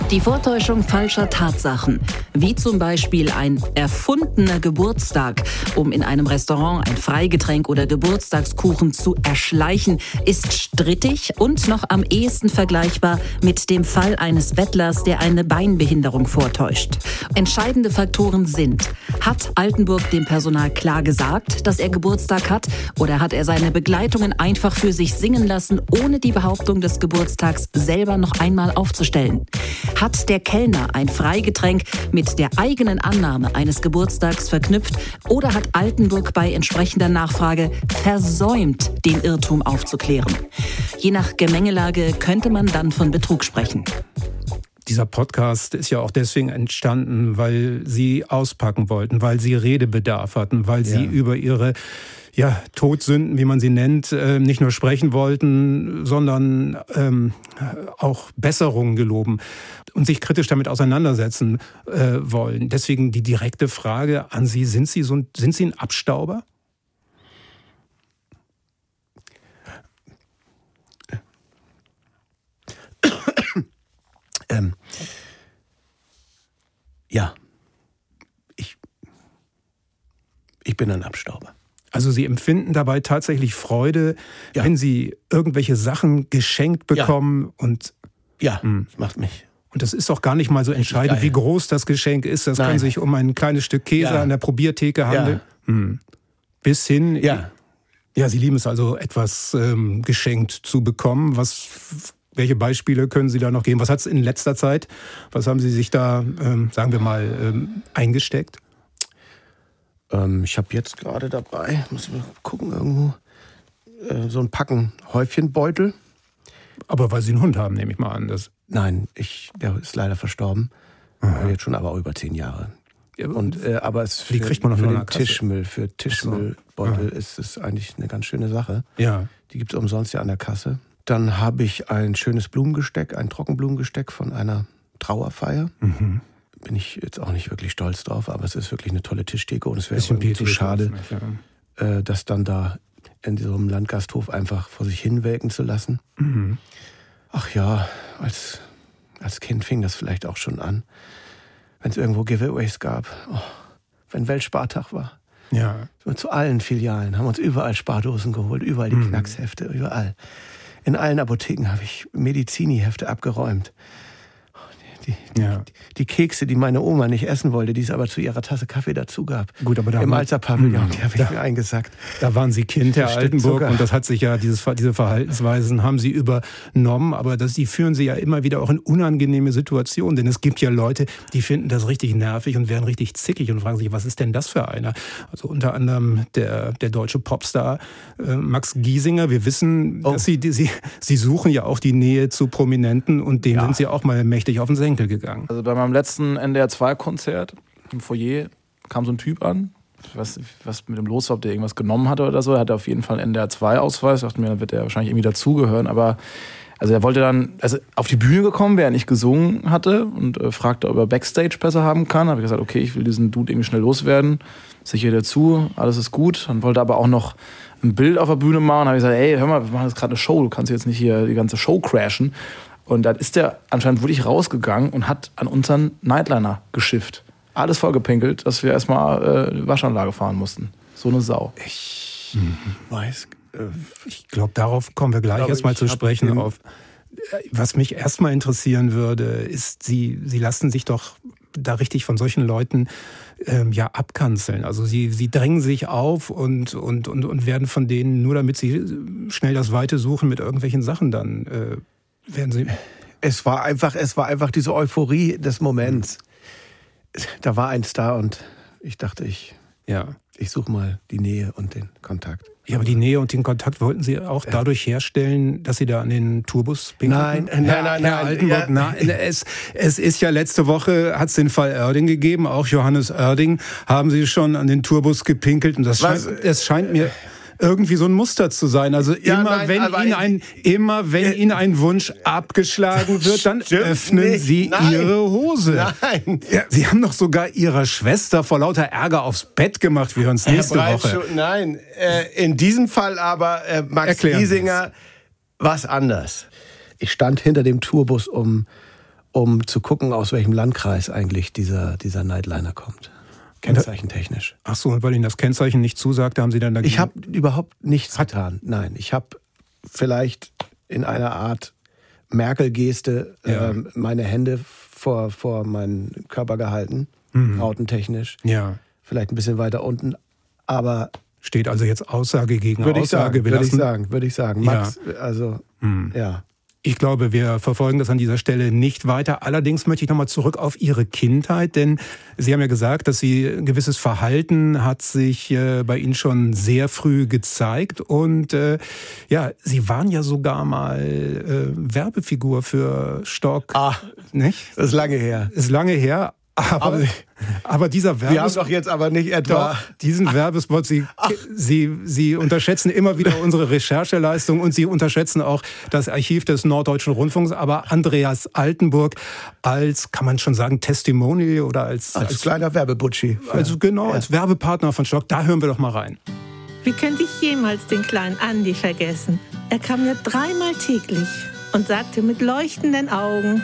Die Vortäuschung falscher Tatsachen, wie zum Beispiel ein erfundener Geburtstag, um in einem Restaurant ein Freigetränk oder Geburtstagskuchen zu erschleichen, ist strittig und noch am ehesten vergleichbar mit dem Fall eines Bettlers, der eine Beinbehinderung vortäuscht. Entscheidende Faktoren sind, hat Altenburg dem Personal klar gesagt, dass er Geburtstag hat, oder hat er seine Begleitungen einfach für sich singen lassen, ohne die Behauptung des Geburtstags selber noch einmal aufzustellen? Hat der Kellner ein Freigetränk mit der eigenen Annahme eines Geburtstags verknüpft oder hat Altenburg bei entsprechender Nachfrage versäumt, den Irrtum aufzuklären? Je nach Gemengelage könnte man dann von Betrug sprechen. Dieser Podcast ist ja auch deswegen entstanden, weil Sie auspacken wollten, weil Sie Redebedarf hatten, weil Sie ja. über Ihre ja, Todsünden, wie man sie nennt, äh, nicht nur sprechen wollten, sondern ähm, auch Besserungen geloben und sich kritisch damit auseinandersetzen äh, wollen. Deswegen die direkte Frage an Sie, sind Sie, so ein, sind Sie ein Abstauber? Ähm, ja, ich, ich bin ein Abstauber. Also Sie empfinden dabei tatsächlich Freude, ja. wenn Sie irgendwelche Sachen geschenkt bekommen ja. und ja, mh. das macht mich. Und das ist doch gar nicht mal so entscheidend, wie groß das Geschenk ist. Das Nein. kann sich um ein kleines Stück Käse ja. an der Probiertheke handeln. Hm. Bis hin. Ja. Ja, Sie lieben es also, etwas ähm, geschenkt zu bekommen. Was, welche Beispiele können Sie da noch geben? Was hat es in letzter Zeit, was haben Sie sich da, ähm, sagen wir mal, ähm, eingesteckt? Ähm, ich habe jetzt gerade dabei, muss mal gucken irgendwo, äh, so ein Packen Häufchenbeutel. Aber weil Sie einen Hund haben, nehme ich mal an. Das Nein, ich, der ist leider verstorben. Aha. Jetzt schon aber über zehn Jahre. Und, äh, aber es für, kriegt man noch für den Tischmüll, für Tischmüllbeutel so. ist es eigentlich eine ganz schöne Sache. Ja. Die gibt es umsonst ja an der Kasse. Dann habe ich ein schönes Blumengesteck, ein Trockenblumengesteck von einer Trauerfeier. Mhm bin ich jetzt auch nicht wirklich stolz drauf, aber es ist wirklich eine tolle Tischtheke und es wäre irgendwie zu schade, äh, das dann da in so einem Landgasthof einfach vor sich hin welken zu lassen. Mhm. Ach ja, als, als Kind fing das vielleicht auch schon an, wenn es irgendwo Giveaways gab. Oh, wenn Weltspartag war. Ja. Zu allen Filialen haben uns überall Spardosen geholt, überall die mhm. Knackshefte, überall. In allen Apotheken habe ich Medizini-Hefte abgeräumt die, ja. die, Kekse, die meine Oma nicht essen wollte, die es aber zu ihrer Tasse Kaffee dazu gab. Gut, aber da Im Alsterpavillon, die habe ich da, mir eingesackt. Da waren Sie Kind, Herr Altenburg, und das hat sich ja, dieses, diese Verhaltensweisen haben Sie übernommen, aber das, die führen Sie ja immer wieder auch in unangenehme Situationen, denn es gibt ja Leute, die finden das richtig nervig und werden richtig zickig und fragen sich, was ist denn das für einer? Also unter anderem der, der deutsche Popstar äh, Max Giesinger. Wir wissen, oh. dass Sie, die, Sie, Sie suchen ja auch die Nähe zu Prominenten und denen ja. sind Sie auch mal mächtig auf den Senkel gegangen. Also bei meinem letzten NDR2-Konzert im Foyer kam so ein Typ an, ich weiß nicht, was mit dem los war, ob der irgendwas genommen hatte oder so. Er hatte auf jeden Fall einen NDR2-Ausweis. Ich dachte mir, dann wird er wahrscheinlich irgendwie dazugehören. Aber also er wollte dann also auf die Bühne gekommen, während ich gesungen hatte und äh, fragte, ob er Backstage besser haben kann. Habe ich gesagt, okay, ich will diesen Dude irgendwie schnell loswerden. Sicher dazu, alles ist gut. Dann wollte er aber auch noch ein Bild auf der Bühne machen. Habe ich gesagt, ey, hör mal, wir machen jetzt gerade eine Show. Du kannst jetzt nicht hier die ganze Show crashen. Und dann ist der anscheinend wirklich rausgegangen und hat an unseren Nightliner geschifft. Alles vollgepinkelt, dass wir erstmal äh, Waschanlage fahren mussten. So eine Sau. Ich mhm. weiß, äh, ich glaube, darauf kommen wir gleich erstmal zu sprechen. Auf. Was mich erstmal interessieren würde, ist, Sie, Sie lassen sich doch da richtig von solchen Leuten ähm, ja abkanzeln. Also sie, sie drängen sich auf und, und, und, und werden von denen, nur damit sie schnell das Weite suchen, mit irgendwelchen Sachen dann äh, werden sie. Es war einfach, es war einfach diese Euphorie des Moments. Da war eins da und ich dachte, ich, ja. ich suche mal die Nähe und den Kontakt. Ja, aber die Nähe und den Kontakt wollten Sie auch dadurch herstellen, dass Sie da an den Tourbus pinkeln? Nein, nein, Herr, nein, Herr Altenburg, ja. nein. Es, es ist ja letzte Woche, hat es den Fall Oerding gegeben, auch Johannes Oerding, haben Sie schon an den Tourbus gepinkelt und das scheint, es scheint mir irgendwie so ein Muster zu sein. Also ja, immer, nein, wenn Ihnen ein, immer wenn äh, Ihnen ein Wunsch abgeschlagen wird, dann öffnen nicht. Sie nein. Ihre Hose. Nein. Ja, Sie haben doch sogar Ihrer Schwester vor lauter Ärger aufs Bett gemacht. Wir hören es nächste Woche. Nein, äh, in diesem Fall aber äh, Max Erklären Giesinger was anders. Ich stand hinter dem Tourbus, um, um zu gucken, aus welchem Landkreis eigentlich dieser, dieser Nightliner kommt. Kennzeichentechnisch. Ach so, und weil Ihnen das Kennzeichen nicht zusagt, haben Sie dann dagegen... Ich habe überhaupt nichts Hat. getan. Nein, ich habe vielleicht in einer Art Merkel-Geste ja. äh, meine Hände vor, vor meinen Körper gehalten, mhm. rautentechnisch. Ja. Vielleicht ein bisschen weiter unten, aber... Steht also jetzt Aussage gegen würde Aussage. Ich sagen, würde ich sagen, würde ich sagen. Max, ja. also, mhm. ja. Ich glaube, wir verfolgen das an dieser Stelle nicht weiter. Allerdings möchte ich nochmal zurück auf Ihre Kindheit, denn Sie haben ja gesagt, dass Sie ein gewisses Verhalten hat sich äh, bei Ihnen schon sehr früh gezeigt und äh, ja, Sie waren ja sogar mal äh, Werbefigur für Stock. Ah, nicht? Das ist lange her. Ist lange her, aber, aber, aber dieser Werbespot. Wir haben doch jetzt aber nicht etwa. Doch, diesen Werbespot, Sie, Sie, Sie unterschätzen immer wieder [laughs] unsere Rechercheleistung und Sie unterschätzen auch das Archiv des Norddeutschen Rundfunks. Aber Andreas Altenburg als, kann man schon sagen, Testimonial oder als. Als, als kleiner Werbebutschi. Also genau, ja. als Werbepartner von Stock. Da hören wir doch mal rein. Wie könnte ich jemals den kleinen Andi vergessen? Er kam mir dreimal täglich und sagte mit leuchtenden Augen.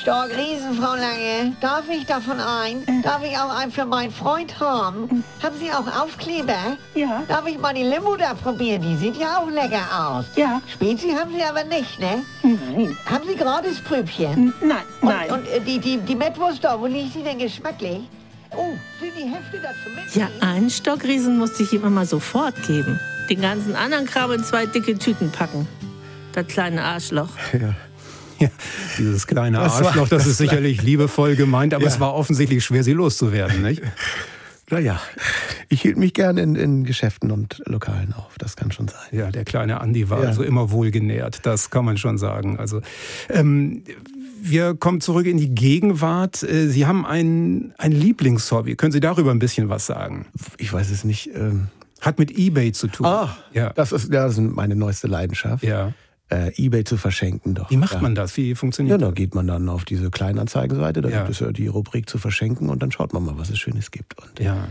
Stark Riesen, Frau Lange. Darf ich davon ein? Darf ich auch einen für meinen Freund haben? Haben Sie auch Aufkleber? Ja. Darf ich mal die Limo da probieren? Die sieht ja auch lecker aus. Ja. Spezi haben Sie aber nicht, ne? Nein. Haben Sie gratis Prübchen? Nein, nein. Und, und äh, die, die, die Mettwurst da, wo liegt die denn geschmacklich? Oh, sind die Hefte dazu mit? Ja, einen Stockriesen musste ich ihm immer sofort geben. Den ganzen anderen Kram in zwei dicke Tüten packen. Das kleine Arschloch. Ja. [laughs] Ja, dieses kleine Arschloch, das, das ist sicherlich liebevoll gemeint, aber ja. es war offensichtlich schwer, sie loszuwerden, nicht? [laughs] Naja, ich hielt mich gerne in, in, Geschäften und Lokalen auf, das kann schon sein. Ja, der kleine Andi war ja. also immer wohlgenährt, das kann man schon sagen. Also ähm, wir kommen zurück in die Gegenwart. Äh, sie haben ein, ein Lieblingshobby. Können Sie darüber ein bisschen was sagen? Ich weiß es nicht. Ähm Hat mit Ebay zu tun. Ah, ja. Das ist, ja, das ist meine neueste Leidenschaft. Ja äh, eBay zu verschenken. Doch. Wie macht ja. man das? Wie funktioniert das? Ja, da geht man dann auf diese Kleinanzeigenseite, da ja. gibt es ja die Rubrik zu verschenken und dann schaut man mal, was es Schönes gibt. Und ja.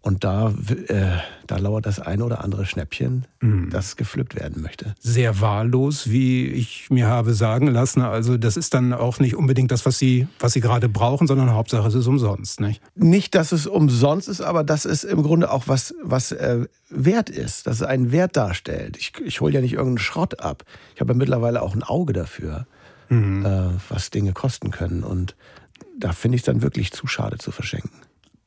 Und da, äh, da lauert das eine oder andere Schnäppchen, mhm. das gepflückt werden möchte. Sehr wahllos, wie ich mir habe sagen lassen. Also das ist dann auch nicht unbedingt das, was Sie, was Sie gerade brauchen, sondern Hauptsache es ist umsonst. Nicht, nicht dass es umsonst ist, aber dass es im Grunde auch was, was äh, wert ist, dass es einen Wert darstellt. Ich, ich hole ja nicht irgendeinen Schrott ab. Ich habe ja mittlerweile auch ein Auge dafür. mhm. äh, was Dinge kosten können. Und da finde ich es dann wirklich zu schade zu verschenken.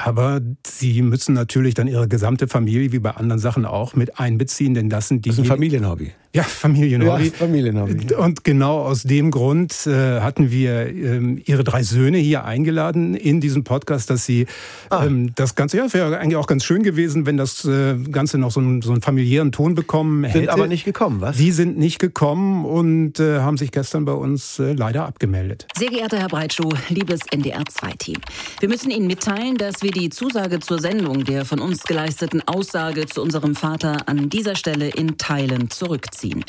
Aber Sie müssen natürlich dann Ihre gesamte Familie, wie bei anderen Sachen auch, mit einbeziehen, denn das sind die. Das ist ein Familienhobby. Ja, Familienhobby. Ja, Familienhobby. Und genau aus dem Grund äh, hatten wir ähm, Ihre drei Söhne hier eingeladen in diesem Podcast, dass Sie ah. ähm, das Ganze, ja, wäre eigentlich auch ganz schön gewesen, wenn das äh, Ganze noch so einen, so einen familiären Ton bekommen hätte. Sind aber nicht gekommen, was? Die sind nicht gekommen und äh, haben sich gestern bei uns äh, leider abgemeldet. Sehr geehrter Herr Breitschuh, liebes NDR2-Team. Wir müssen Ihnen mitteilen, dass wir die Zusage zur Sendung der von uns geleisteten Aussage zu unserem Vater an dieser Stelle in Teilen zurückziehen ziehen.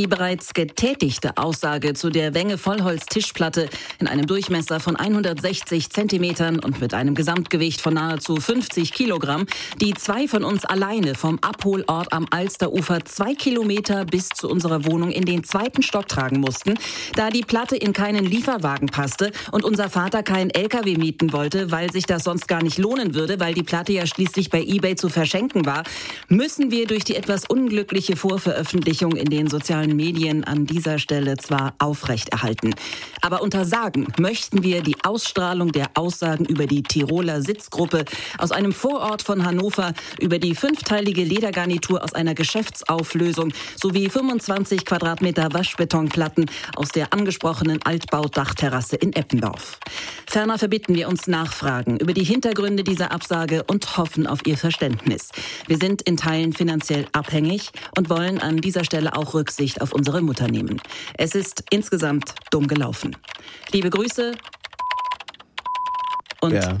Die bereits getätigte Aussage zu der Wenge Vollholz-Tischplatte in einem Durchmesser von 160 Zentimetern und mit einem Gesamtgewicht von nahezu 50 Kilogramm, die zwei von uns alleine vom Abholort am Alsterufer zwei Kilometer bis zu unserer Wohnung in den zweiten Stock tragen mussten, da die Platte in keinen Lieferwagen passte und unser Vater keinen LKW mieten wollte, weil sich das sonst gar nicht lohnen würde, weil die Platte ja schließlich bei eBay zu verschenken war, müssen wir durch die etwas unglückliche Vorveröffentlichung in den sozialen sozialen Medien an dieser Stelle zwar aufrechterhalten, aber untersagen möchten wir die Ausstrahlung der Aussagen über die Tiroler Sitzgruppe aus einem Vorort von Hannover, über die fünfteilige Ledergarnitur aus einer Geschäftsauflösung sowie 25 Quadratmeter Waschbetonplatten aus der angesprochenen Altbaudachterrasse in Eppendorf. Ferner verbitten wir uns Nachfragen über die Hintergründe dieser Absage und hoffen auf Ihr Verständnis. Wir sind in Teilen finanziell abhängig und wollen an dieser Stelle auch Rücksicht Rücksicht auf unsere Mutter nehmen. Es ist insgesamt dumm gelaufen. Liebe Grüße und ja.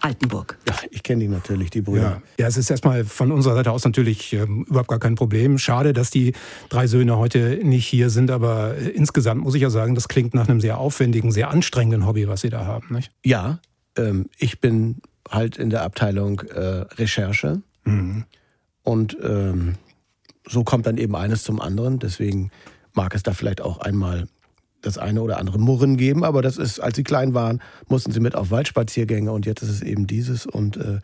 Altenburg. Ja, ich kenne die natürlich, die Brüder. Ja. ja, es ist erstmal von unserer Seite aus natürlich ähm, überhaupt gar kein Problem. Schade, dass die drei Söhne heute nicht hier sind, aber äh, insgesamt muss ich ja sagen, das klingt nach einem sehr aufwendigen, sehr anstrengenden Hobby, was Sie da haben. Nicht? Ja, ähm, ich bin halt in der Abteilung äh, Recherche mhm. und ähm, so kommt dann eben eines zum anderen. Deswegen mag es da vielleicht auch einmal das eine oder andere Murren geben, aber das ist, als sie klein waren, mussten sie mit auf Waldspaziergänge und jetzt ist es eben dieses und äh,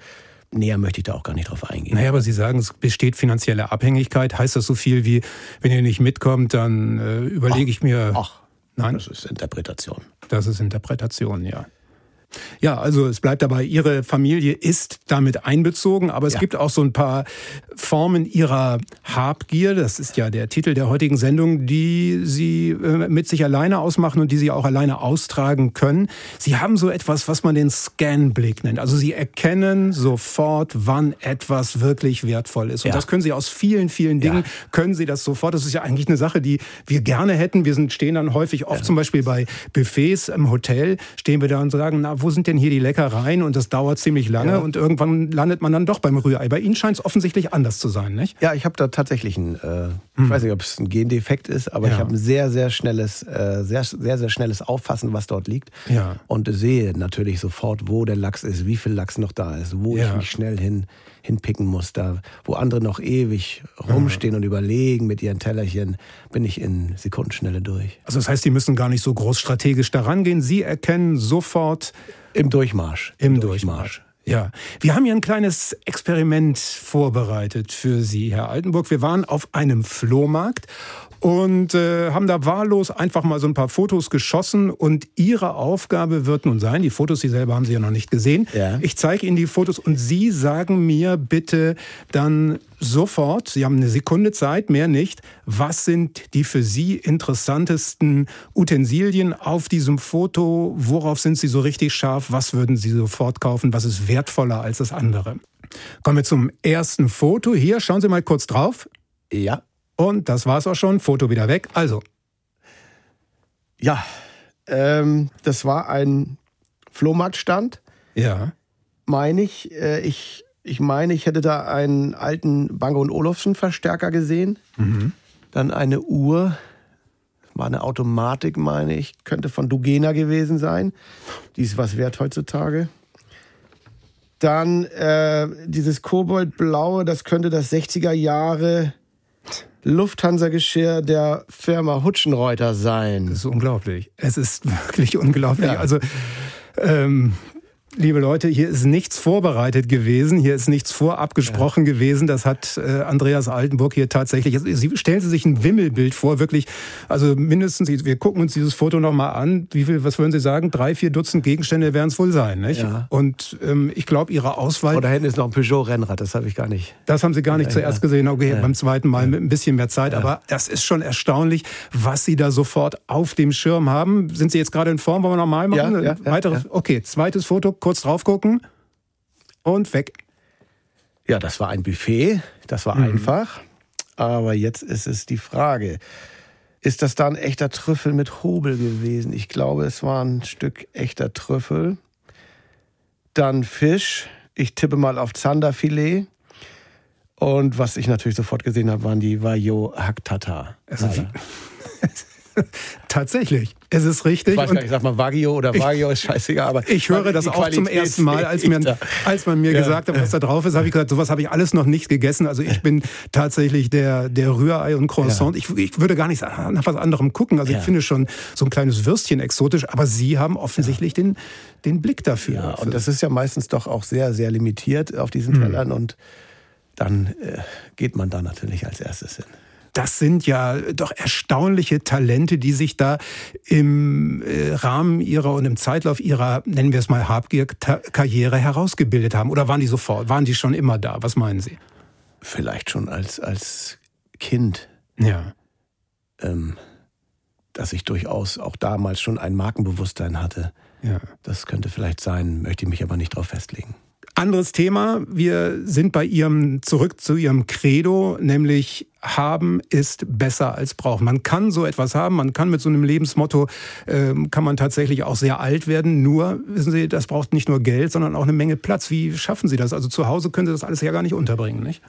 näher möchte ich da auch gar nicht drauf eingehen. Naja, aber Sie sagen, es besteht finanzielle Abhängigkeit. Heißt das so viel wie, wenn ihr nicht mitkommt, dann äh, überlege ich mir. Ach, nein. Das ist Interpretation. Das ist Interpretation, ja. Ja, also es bleibt dabei, Ihre Familie ist damit einbezogen, aber es ja. gibt auch so ein paar Formen Ihrer Habgier, das ist ja der Titel der heutigen Sendung, die Sie äh, mit sich alleine ausmachen und die Sie auch alleine austragen können. Sie haben so etwas, was man den Scanblick nennt. Also Sie erkennen sofort, wann etwas wirklich wertvoll ist. Und ja. das können Sie aus vielen, vielen Dingen, ja. können Sie das sofort. Das ist ja eigentlich eine Sache, die wir gerne hätten. Wir sind, stehen dann häufig oft zum Beispiel bei Buffets im Hotel, stehen wir da und sagen, na, wo sind denn hier die Leckereien? Und das dauert ziemlich lange ja. und irgendwann landet man dann doch beim Rührei. Bei Ihnen scheint es offensichtlich anders zu sein, nicht? Ja, ich habe da tatsächlich ein, äh, hm. ich weiß nicht, ob es ein Gendefekt ist, aber ja. ich habe ein sehr, sehr schnelles, äh, sehr, sehr, sehr schnelles Auffassen, was dort liegt. Ja. Und sehe natürlich sofort, wo der Lachs ist, wie viel Lachs noch da ist, wo ich mich schnell hin hinpicken muss. Da, wo andere noch ewig rumstehen mhm. und überlegen mit ihren Tellerchen, bin ich in Sekundenschnelle durch. Also das heißt, die müssen gar nicht so groß strategisch daran gehen. Sie erkennen sofort im Durchmarsch. Im, Im Durchmarsch. Durchmarsch. Ja, wir haben hier ein kleines Experiment vorbereitet für Sie, Herr Altenburg. Wir waren auf einem Flohmarkt und äh, haben da wahllos einfach mal so ein paar Fotos geschossen und Ihre Aufgabe wird nun sein, die Fotos, Sie selber haben Sie ja noch nicht gesehen, ja. ich zeige Ihnen die Fotos und Sie sagen mir bitte dann sofort, Sie haben eine Sekunde Zeit, mehr nicht, was sind die für Sie interessantesten Utensilien auf diesem Foto, worauf sind Sie so richtig scharf, was würden Sie sofort kaufen, was ist wertvoller als das andere. Kommen wir zum ersten Foto. Hier, schauen Sie mal kurz drauf. Ja. Und das war's auch schon. Foto wieder weg. Also. Ja, ähm, das war ein Flohmarktstand. Ja. Meine ich. Äh, ich. Ich meine, ich hätte da einen alten Bang Olufsen Verstärker gesehen. Mhm. Dann eine Uhr. War eine Automatik, meine ich. Könnte von Dugena gewesen sein. Die ist was wert heutzutage. Dann äh, dieses Koboldblaue, das könnte das 60er Jahre Lufthansa-Geschirr der Firma Hutschenreuter sein. Das ist unglaublich. Es ist wirklich unglaublich. Ja. Also ähm, liebe Leute, hier ist nichts vorbereitet gewesen, hier ist nichts vorab gesprochen ja. gewesen. Das hat äh, Andreas Altenburg hier tatsächlich. Sie, stellen Sie sich ein Wimmelbild vor, wirklich. Also mindestens, wir gucken uns dieses Foto nochmal an. Wie viel, was würden Sie sagen? Drei, vier Dutzend Gegenstände werden es wohl sein, nicht? Ja. Und ähm, ich glaube, Ihre Auswahl. Oder hinten ist noch ein Peugeot-Rennrad, das habe ich gar nicht. Das haben Sie gar nicht ja, zuerst gesehen. Okay, beim zweiten Mal mit ein bisschen mehr Zeit. Aber das ist schon erstaunlich, was Sie da sofort auf dem Schirm haben. Sind Sie jetzt gerade in Form? Wollen wir nochmal machen? Ja, ja, Weiteres? Okay, zweites Foto, kurz drauf gucken und weg. Ja, das war ein Buffet, das war mhm. einfach. Aber jetzt ist es die Frage, ist das da ein echter Trüffel mit Hobel gewesen? Ich glaube, es war ein Stück echter Trüffel. Dann Fisch. Ich tippe mal auf Zanderfilet. Und was ich natürlich sofort gesehen habe, waren die Vajo Haktata. Also, [laughs] [laughs] Tatsächlich, es ist richtig. Ich weiß gar nicht, sag mal Wagyu oder Wagyu ist scheißegal, aber ich höre das auch Qualität zum ersten Mal, als, mir, als man mir ja. gesagt hat, was da drauf ist, habe ich gesagt, sowas habe ich alles noch nicht gegessen. Also ich bin tatsächlich der, der Rührei und Croissant. Ja. Ich, ich, würde gar nicht nach was anderem gucken. Also ja. ich finde schon so ein kleines Würstchen exotisch, aber Sie haben offensichtlich den, den Blick dafür. Ja, und das ist ja meistens doch auch sehr, sehr limitiert auf diesen Tellern mhm. und dann äh, geht man da natürlich als erstes hin das sind ja doch erstaunliche Talente, die sich da im äh, Rahmen ihrer und im Zeitlauf ihrer, nennen wir es mal, Habgier-Karriere herausgebildet haben. Oder waren die sofort? Waren die schon immer da? Was meinen Sie? Vielleicht schon als, als Kind. Ja. Ähm, dass ich durchaus auch damals schon ein Markenbewusstsein hatte. Ja. Das könnte vielleicht sein, möchte ich mich aber nicht darauf festlegen. Anderes Thema. Wir sind bei Ihrem, zurück zu Ihrem Credo, nämlich haben ist besser als brauchen. Man kann so etwas haben, man kann mit so einem Lebensmotto, äh, kann man tatsächlich auch sehr alt werden. Nur, wissen Sie, das braucht nicht nur Geld, sondern auch eine Menge Platz. Wie schaffen Sie das? Also zu Hause können Sie das alles ja gar nicht unterbringen, nicht?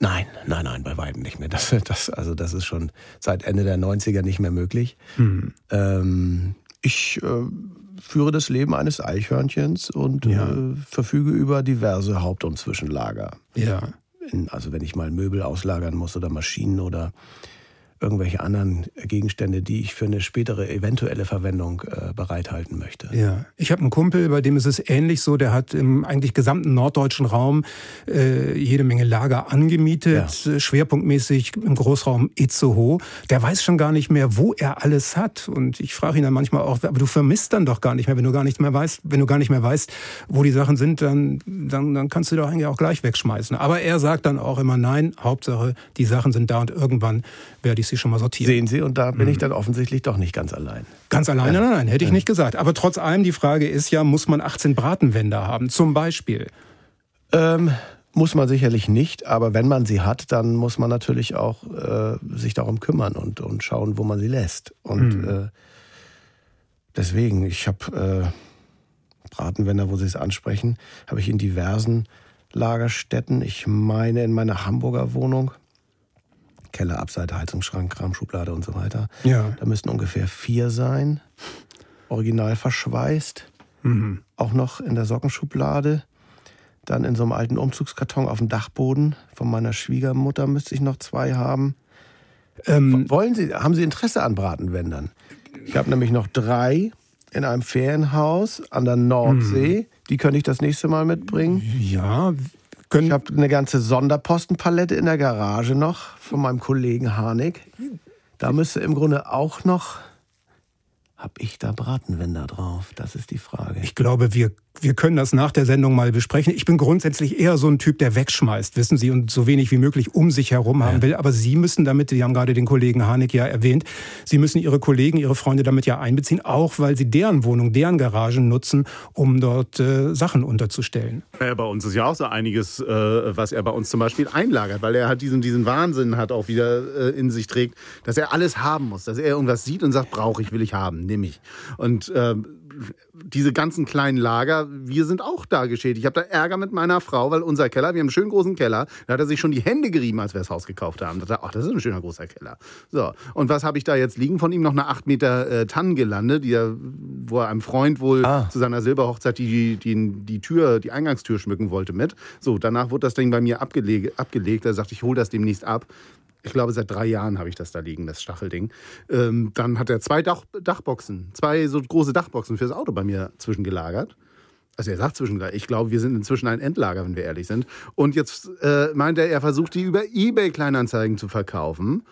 Nein, nein, nein, bei weitem nicht mehr. Das, das, also das ist schon seit Ende der 90er nicht mehr möglich. Hm. Ähm, ich äh, führe das Leben eines Eichhörnchens und ja. äh, verfüge über diverse Haupt- und Zwischenlager. Ja. Also wenn ich mal Möbel auslagern muss oder Maschinen oder irgendwelche anderen Gegenstände, die ich für eine spätere eventuelle Verwendung äh, bereithalten möchte. Ja, ich habe einen Kumpel, bei dem ist es ähnlich so, der hat im eigentlich gesamten norddeutschen Raum äh, jede Menge Lager angemietet, ja. schwerpunktmäßig im Großraum Itzehoe. Der weiß schon gar nicht mehr, wo er alles hat und ich frage ihn dann manchmal auch, aber du vermisst dann doch gar nicht mehr, wenn du gar nicht mehr weißt, wenn du gar nicht mehr weißt, wo die Sachen sind, dann dann, dann kannst du doch eigentlich auch gleich wegschmeißen. Aber er sagt dann auch immer nein, Hauptsache die Sachen sind da und irgendwann werde ich sie schon mal sortieren. Sehen Sie, und da bin mhm. ich dann offensichtlich doch nicht ganz allein. Ganz alleine? Nein, nein, hätte ich nicht gesagt. Aber trotz allem, die Frage ist ja, muss man 18 Bratenwände haben, zum Beispiel? Ähm, muss man sicherlich nicht, aber wenn man sie hat, dann muss man natürlich auch äh, sich darum kümmern und, und schauen, wo man sie lässt. Und mhm. äh, deswegen, ich habe äh, Bratenwände, wo Sie es ansprechen, habe ich in diversen Lagerstätten. Ich meine in meiner Hamburger Wohnung Keller, Abseite, Heizungsschrank, Kramschublade und so weiter. Ja. Da müssten ungefähr vier sein. Original verschweißt. Mhm. Auch noch in der Sockenschublade. Dann in so einem alten Umzugskarton auf dem Dachboden. Von meiner Schwiegermutter müsste ich noch zwei haben. Ähm, Wollen Sie, haben Sie Interesse an Bratenwändern? Ich habe nämlich noch drei in einem Ferienhaus an der Nordsee. Mhm. Die könnte ich das nächste Mal mitbringen. Ja, können ich habe eine ganze Sonderpostenpalette in der Garage noch von meinem Kollegen Harnik. Da müsste im Grunde auch noch habe ich da Bratenwender drauf? Das ist die Frage. Ich glaube, wir wir können das nach der Sendung mal besprechen. Ich bin grundsätzlich eher so ein Typ, der wegschmeißt, wissen Sie, und so wenig wie möglich um sich herum haben will. Aber Sie müssen damit, Sie haben gerade den Kollegen Hanek ja erwähnt, Sie müssen Ihre Kollegen, Ihre Freunde damit ja einbeziehen, auch weil Sie deren Wohnung, deren Garagen nutzen, um dort äh, Sachen unterzustellen. Ja, bei uns ist ja auch so einiges, äh, was er bei uns zum Beispiel einlagert, weil er halt diesen, diesen Wahnsinn hat auch wieder äh, in sich trägt, dass er alles haben muss, dass er irgendwas sieht und sagt, brauche ich, will ich haben, nehme ich. Und ähm, diese ganzen kleinen Lager, wir sind auch da geschädigt. Ich habe da Ärger mit meiner Frau, weil unser Keller, wir haben einen schönen großen Keller, da hat er sich schon die Hände gerieben, als wir das Haus gekauft haben. Da dachte ach, das ist ein schöner großer Keller. So, und was habe ich da jetzt liegen? Von ihm noch eine 8 Meter äh, Tannengelande, die er, wo er einem Freund wohl ah. zu seiner Silberhochzeit die, die, die Tür, die Eingangstür schmücken wollte mit. So, danach wurde das Ding bei mir abgelegt. abgelegt. Er sagte, ich hole das demnächst ab. Ich glaube, seit drei Jahren habe ich das da liegen, das Stachelding. Ähm, dann hat er zwei Dach, Dachboxen, zwei so große Dachboxen fürs Auto bei mir zwischengelagert. Also er sagt zwischendurch, ich glaube, wir sind inzwischen ein Endlager, wenn wir ehrlich sind. Und jetzt äh, meint er, er versucht die über eBay Kleinanzeigen zu verkaufen.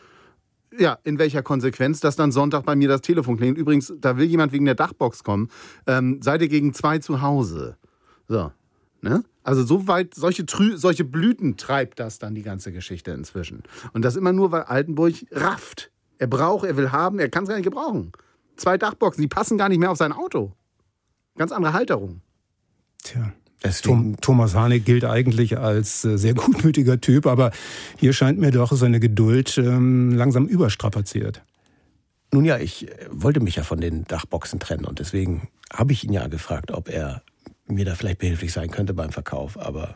Ja, in welcher Konsequenz, dass dann Sonntag bei mir das Telefon klingt. Übrigens, da will jemand wegen der Dachbox kommen. Ähm, seid ihr gegen zwei zu Hause? So, ne? Also so weit, solche, Trü solche Blüten treibt das dann die ganze Geschichte inzwischen. Und das immer nur, weil Altenburg rafft. Er braucht, er will haben, er kann es gar nicht gebrauchen. Zwei Dachboxen, die passen gar nicht mehr auf sein Auto. Ganz andere Halterung. Tja. Deswegen. Thomas Hane gilt eigentlich als äh, sehr [laughs] gutmütiger Typ, aber hier scheint mir doch seine Geduld ähm, langsam überstrapaziert. Nun ja, ich äh, wollte mich ja von den Dachboxen trennen und deswegen habe ich ihn ja gefragt, ob er mir da vielleicht behilflich sein könnte beim Verkauf. Aber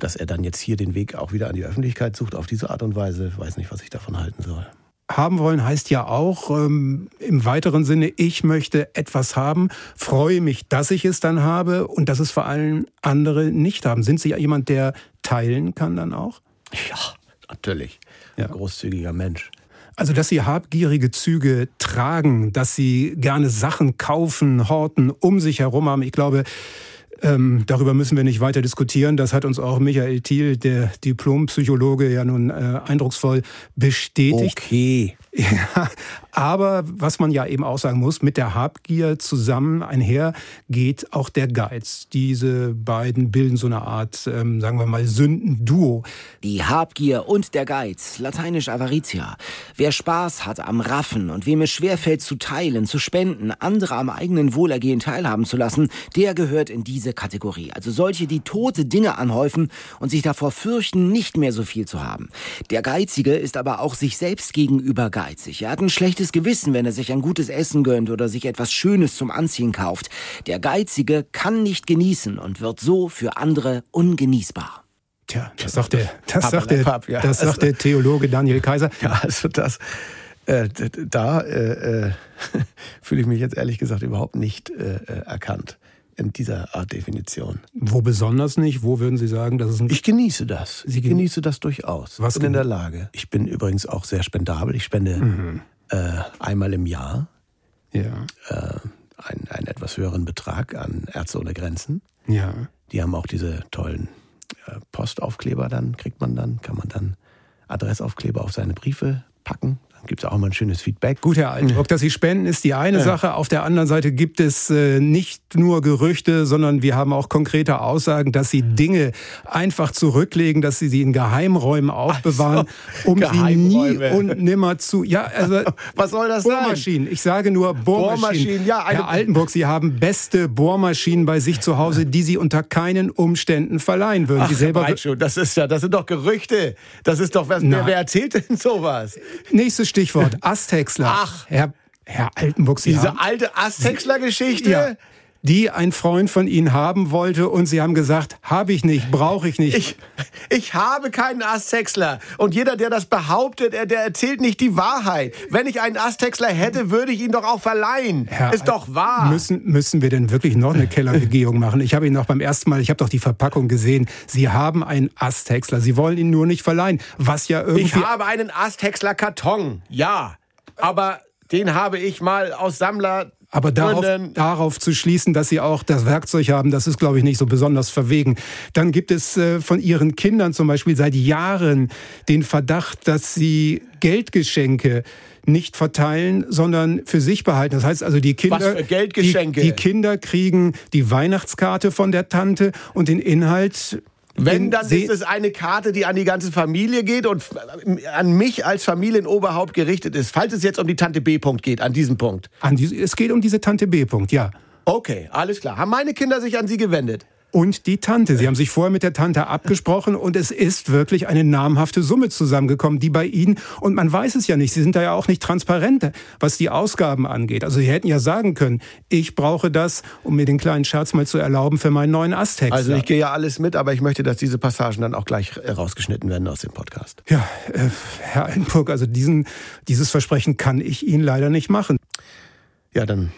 dass er dann jetzt hier den Weg auch wieder an die Öffentlichkeit sucht auf diese Art und Weise, weiß nicht, was ich davon halten soll haben wollen heißt ja auch ähm, im weiteren Sinne, ich möchte etwas haben, freue mich, dass ich es dann habe und dass es vor allem andere nicht haben. Sind Sie jemand, der teilen kann dann auch? Ja, natürlich. Ja. großzügiger Mensch. Also, dass Sie habgierige Züge tragen, dass Sie gerne Sachen kaufen, horten, um sich herum haben. Ich glaube, ähm, darüber müssen wir nicht weiter diskutieren. Das hat uns auch Michael Thiel, der Diplompsychologe, ja nun äh, eindrucksvoll bestätigt. Okay. Ja, aber was man ja eben auch sagen muss, mit der Habgier zusammen einher geht auch der Geiz. Diese beiden bilden so eine Art, ähm, sagen wir mal, Sündenduo. Die Habgier und der Geiz, lateinisch Avaritia. Wer Spaß hat am Raffen und wem es schwerfällt zu teilen, zu spenden, andere am eigenen Wohlergehen teilhaben zu lassen, der gehört in diese Kategorie. Also solche, die tote Dinge anhäufen und sich davor fürchten, nicht mehr so viel zu haben. Der Geizige ist aber auch sich selbst gegenüber geizig geizig. Er hat ein schlechtes Gewissen, wenn er sich ein gutes Essen gönnt oder sich etwas Schönes zum Anziehen kauft. Der Geizige kann nicht genießen und wird so für andere ungenießbar. Tja, das sagt der, das sagt der, das sagt der Theologe Daniel Kaiser. Ja, also das, äh, da äh, äh, [laughs] fühle ich mich jetzt ehrlich gesagt überhaupt nicht äh, äh, erkannt in dieser Art Definition. Wo besonders nicht? Wo würden Sie sagen, dass es ein Ich genieße das. Sie genieße das durchaus. Was bin in der Lage. Ich bin übrigens auch sehr spendabel. Ich spende mhm. äh, einmal im Jahr ja. äh, einen, einen etwas höheren Betrag an Ärzte ohne Grenzen. Ja. Die haben auch diese tollen äh, Postaufkleber. Dann kriegt man dann, kann man dann Adressaufkleber auf seine Briefe packen gibt es auch mal ein schönes Feedback. Gut, Herr Altenburg, dass Sie spenden, ist die eine ja. Sache. Auf der anderen Seite gibt es äh, nicht nur Gerüchte, sondern wir haben auch konkrete Aussagen, dass Sie Dinge einfach zurücklegen, dass Sie sie in Geheimräumen aufbewahren, so, um sie nie und nimmer zu. Ja, also [laughs] was soll das Bohrmaschinen. sein? Ich sage nur Bohrmaschinen. Bohrmaschinen ja, Herr Altenburg, Sie haben beste Bohrmaschinen bei sich zu Hause, die Sie unter keinen Umständen verleihen würden. Ach, Sie selber das ist ja, das sind doch Gerüchte. Das ist doch was. Wer, wer erzählt denn sowas? Nächstes Stichwort, Asthexler. Ach. Herr, Herr Altenburg, Sie Diese haben, alte Asthexler-Geschichte? Ja die ein Freund von Ihnen haben wollte und Sie haben gesagt, habe ich nicht, brauche ich nicht. Ich, ich habe keinen Asthexler. Und jeder, der das behauptet, der, erzählt nicht die Wahrheit. Wenn ich einen Asthexler hätte, würde ich ihn doch auch verleihen. Herr, Ist doch wahr. Müssen, müssen wir denn wirklich noch eine Kellerbegehung machen? Ich habe ihn noch beim ersten Mal, ich habe doch die Verpackung gesehen. Sie haben einen Asthexler. Sie wollen ihn nur nicht verleihen. Was ja irgendwie... Ich habe einen Asthexler-Karton, ja. Aber den habe ich mal aus Sammler aber darauf, darauf, zu schließen, dass sie auch das Werkzeug haben, das ist, glaube ich, nicht so besonders verwegen. Dann gibt es äh, von ihren Kindern zum Beispiel seit Jahren den Verdacht, dass sie Geldgeschenke nicht verteilen, sondern für sich behalten. Das heißt also, die Kinder? Die, die Kinder kriegen die Weihnachtskarte von der Tante und den Inhalt wenn, dann ist es eine Karte, die an die ganze Familie geht und an mich als Familienoberhaupt gerichtet ist. Falls es jetzt um die Tante B. -Punkt geht, an diesem Punkt. An die, es geht um diese Tante B. -Punkt, ja. Okay, alles klar. Haben meine Kinder sich an Sie gewendet? Und die Tante. Sie haben sich vorher mit der Tante abgesprochen und es ist wirklich eine namhafte Summe zusammengekommen, die bei Ihnen, und man weiß es ja nicht, Sie sind da ja auch nicht transparent, was die Ausgaben angeht. Also Sie hätten ja sagen können, ich brauche das, um mir den kleinen Scherz mal zu erlauben für meinen neuen Astext. Also ich gehe ja alles mit, aber ich möchte, dass diese Passagen dann auch gleich rausgeschnitten werden aus dem Podcast. Ja, äh, Herr Altenburg, also diesen, dieses Versprechen kann ich Ihnen leider nicht machen. Ja, dann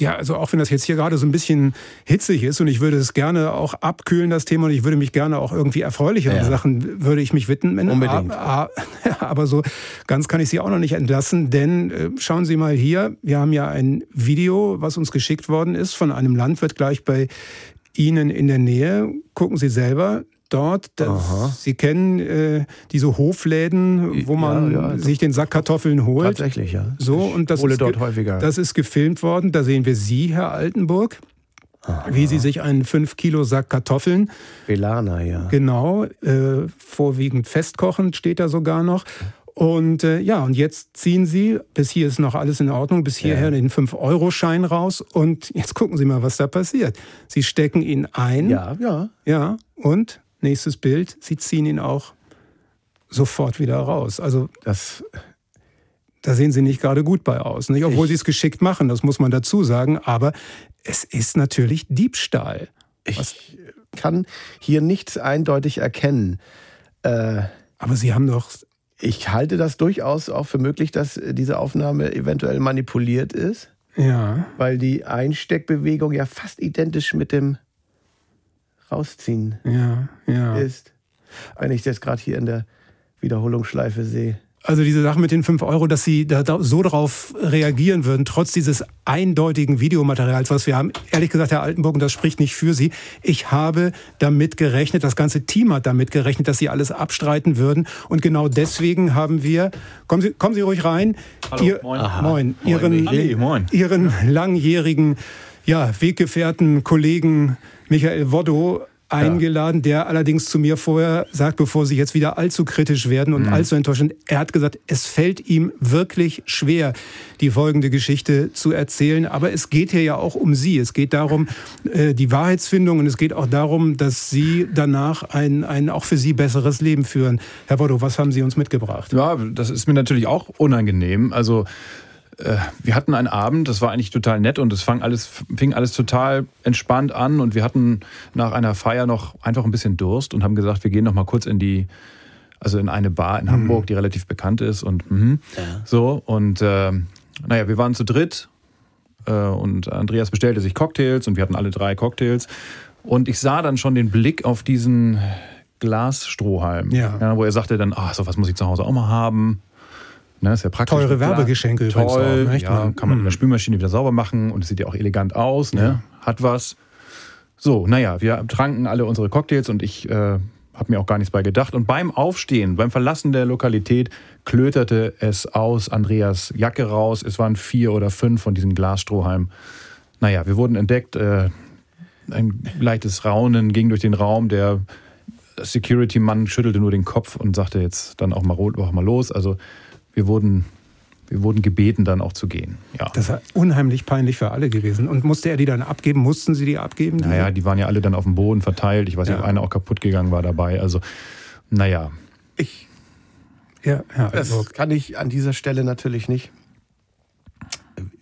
Ja, also auch wenn das jetzt hier gerade so ein bisschen hitzig ist und ich würde es gerne auch abkühlen, das Thema, und ich würde mich gerne auch irgendwie erfreulichere ja. Sachen, würde ich mich widmen. Unbedingt. Aber, [laughs] aber, so ganz kann ich Sie auch noch nicht entlassen, denn äh, schauen Sie mal hier, wir haben ja ein Video, was uns geschickt worden ist von einem Landwirt gleich bei Ihnen in der Nähe. Gucken Sie selber, dort. Das, Sie kennen äh, diese Hofläden, wo man ja, ja, sich den Sack Kartoffeln holt. Tatsächlich, ja. So, und das ist, dort häufiger. das ist gefilmt worden. Da sehen wir Sie, Herr Altenburg. Aha. Wie Sie sich einen 5 Kilo Sack Kartoffeln. Velana, ja. Genau, äh, vorwiegend festkochend steht da sogar noch. Und äh, ja, und jetzt ziehen Sie, bis hier ist noch alles in Ordnung, bis hierher ja. den 5-Euro-Schein raus. Und jetzt gucken Sie mal, was da passiert. Sie stecken ihn ein. Ja, ja. Ja, und nächstes Bild, sie ziehen ihn auch sofort wieder raus. Also das, da sehen sie nicht gerade gut bei aus. Nicht? Obwohl ich, sie es geschickt machen, das muss man dazu sagen. Aber es ist natürlich Diebstahl. Ich Was, kann hier nichts eindeutig erkennen. Äh, aber Sie haben doch. Ich halte das durchaus auch für möglich, dass diese Aufnahme eventuell manipuliert ist. Ja. Weil die Einsteckbewegung ja fast identisch mit dem rausziehen ja, ja. ist. Wenn ich das gerade hier in der Wiederholungsschleife sehe. Also diese Sache mit den 5 Euro, dass Sie da so darauf reagieren würden, trotz dieses eindeutigen Videomaterials, was wir haben. Ehrlich gesagt, Herr Altenburg, und das spricht nicht für Sie. Ich habe damit gerechnet, das ganze Team hat damit gerechnet, dass Sie alles abstreiten würden. Und genau deswegen haben wir, kommen Sie, kommen Sie ruhig rein, Hallo, Ihr, moin. moin, Ihren, moin. Ihren langjährigen ja, Weggefährten, Kollegen Michael Woddo eingeladen, der allerdings zu mir vorher sagt, bevor Sie jetzt wieder allzu kritisch werden und mhm. allzu enttäuschend, er hat gesagt, es fällt ihm wirklich schwer, die folgende Geschichte zu erzählen. Aber es geht hier ja auch um Sie. Es geht darum, äh, die Wahrheitsfindung und es geht auch darum, dass Sie danach ein, ein auch für Sie besseres Leben führen. Herr Woddo, was haben Sie uns mitgebracht? Ja, das ist mir natürlich auch unangenehm. Also äh, wir hatten einen Abend, das war eigentlich total nett und es fing alles, fing alles total entspannt an und wir hatten nach einer Feier noch einfach ein bisschen Durst und haben gesagt, wir gehen noch mal kurz in die, also in eine Bar in mhm. Hamburg, die relativ bekannt ist und mh, ja. so und äh, naja, wir waren zu dritt äh, und Andreas bestellte sich Cocktails und wir hatten alle drei Cocktails und ich sah dann schon den Blick auf diesen Glasstrohhalm, ja. ja wo er sagte dann, ah, so was muss ich zu Hause auch mal haben. Ne, ist ja praktisch. Teure Werbegeschenke Toll, auch, ne? ja, kann man in der hm. Spülmaschine wieder sauber machen und es sieht ja auch elegant aus, ne? Ja. hat was. So, naja, wir tranken alle unsere Cocktails und ich äh, habe mir auch gar nichts bei gedacht. Und beim Aufstehen, beim Verlassen der Lokalität, klöterte es aus Andreas Jacke raus. Es waren vier oder fünf von diesen Glasstrohhalmen. Naja, wir wurden entdeckt. Äh, ein leichtes Raunen ging durch den Raum. Der Security-Mann schüttelte nur den Kopf und sagte jetzt dann auch mal, auch mal los. Also wir wurden, wir wurden gebeten, dann auch zu gehen. Ja. Das war unheimlich peinlich für alle gewesen. Und musste er die dann abgeben? Mussten Sie die abgeben? Die naja, die waren ja alle dann auf dem Boden verteilt. Ich weiß nicht, ja. ob einer auch kaputt gegangen war dabei. Also, naja. Ich. Ja, ja, das also. kann ich an dieser Stelle natürlich nicht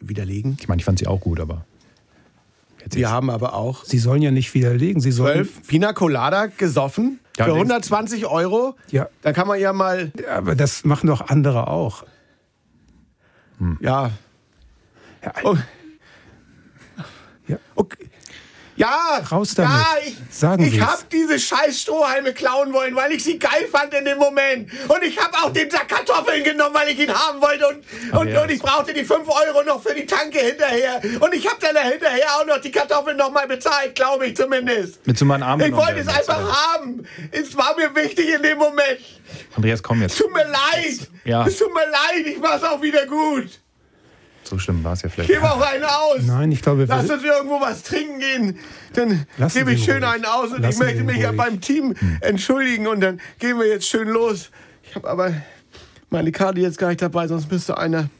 widerlegen. Ich meine, ich fand sie auch gut, aber. Wir haben aber auch. Sie sollen ja nicht widerlegen. Sie sollen. Zwölf Pina Colada gesoffen. Ja, für 120 Euro? Ja. Da kann man ja mal. Ja, aber das machen doch andere auch. Hm. Ja. Ja. Oh. ja. Okay. Ja, raus damit. Ja, ich, Sagen ich habe diese scheiß Strohhalme klauen wollen, weil ich sie geil fand in dem Moment. Und ich habe auch den Sack Kartoffeln genommen, weil ich ihn haben wollte. Und, und, ja. und, ich brauchte die 5 Euro noch für die Tanke hinterher. Und ich habe dann hinterher auch noch die Kartoffeln noch mal bezahlt, glaube ich zumindest. Mit so meinen Armen. Ich wollte es einfach haben. Es war mir wichtig in dem Moment. Andreas, komm jetzt. Es tut mir leid. Ja. Es tut mir leid. Ich mach's auch wieder gut. So schlimm war es ja vielleicht. Gib auch einen aus. Nein, ich glaube, Lass uns irgendwo was trinken gehen. Dann gebe ich schön ruhig. einen aus und Lassen ich möchte mich ja beim Team hm. entschuldigen und dann gehen wir jetzt schön los. Ich habe aber meine Karte jetzt gar nicht dabei, sonst müsste einer.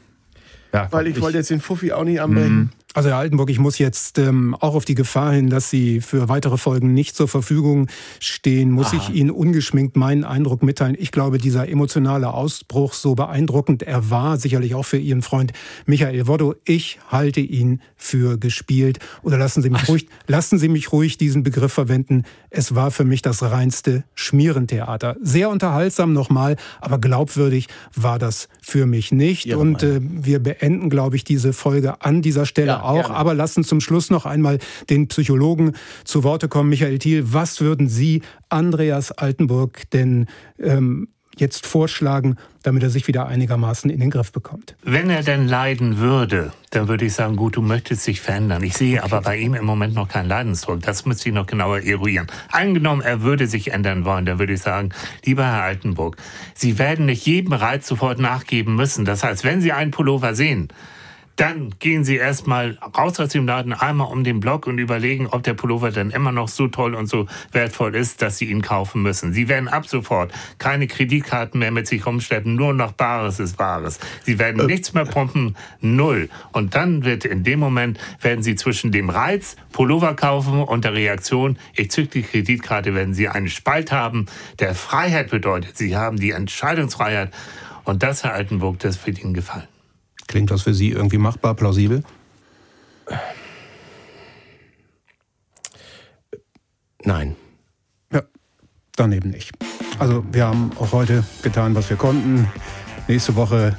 Ja, weil ich, ich wollte jetzt den Fuffi auch nicht anbringen. Also Herr Altenburg, ich muss jetzt ähm, auch auf die Gefahr hin, dass Sie für weitere Folgen nicht zur Verfügung stehen, muss Aha. ich Ihnen ungeschminkt meinen Eindruck mitteilen. Ich glaube, dieser emotionale Ausbruch, so beeindruckend er war, sicherlich auch für Ihren Freund Michael Woddo, ich halte ihn für gespielt. Oder lassen Sie mich ruhig, lassen Sie mich ruhig diesen Begriff verwenden. Es war für mich das reinste Schmierentheater. Sehr unterhaltsam nochmal, aber glaubwürdig war das für mich nicht. Ja, Und äh, wir beenden, glaube ich, diese Folge an dieser Stelle. Ja, auch. Gerne. Aber lassen zum Schluss noch einmal den Psychologen zu Worte kommen. Michael Thiel, was würden Sie Andreas Altenburg denn ähm, jetzt vorschlagen, damit er sich wieder einigermaßen in den Griff bekommt? Wenn er denn leiden würde, dann würde ich sagen, gut, du möchtest dich verändern. Ich sehe aber bei ihm im Moment noch keinen Leidensdruck. Das müsste ich noch genauer eruieren. Angenommen, er würde sich ändern wollen, dann würde ich sagen, lieber Herr Altenburg, Sie werden nicht jedem Reiz sofort nachgeben müssen. Das heißt, wenn Sie einen Pullover sehen, dann gehen Sie erstmal raus aus dem Laden, einmal um den Block und überlegen, ob der Pullover dann immer noch so toll und so wertvoll ist, dass Sie ihn kaufen müssen. Sie werden ab sofort keine Kreditkarten mehr mit sich rumschleppen, nur noch Bares ist Wahres. Sie werden äh. nichts mehr pumpen, null. Und dann wird in dem Moment, werden Sie zwischen dem Reiz, Pullover kaufen und der Reaktion, ich zück die Kreditkarte, werden Sie einen Spalt haben, der Freiheit bedeutet. Sie haben die Entscheidungsfreiheit. Und das, Herr Altenburg, das wird Ihnen gefallen. Klingt das für Sie irgendwie machbar, plausibel? Nein. Ja, daneben nicht. Also wir haben auch heute getan, was wir konnten. Nächste Woche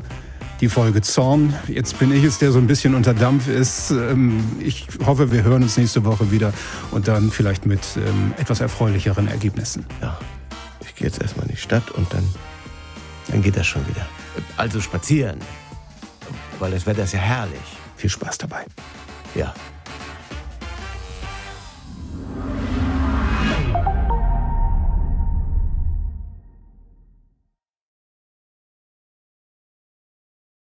die Folge Zorn. Jetzt bin ich es, der so ein bisschen unter Dampf ist. Ähm, ich hoffe, wir hören uns nächste Woche wieder und dann vielleicht mit ähm, etwas erfreulicheren Ergebnissen. Ja, ich gehe jetzt erstmal in die Stadt und dann, dann geht das schon wieder. Also spazieren weil das Wetter ist ja herrlich. Viel Spaß dabei. Ja.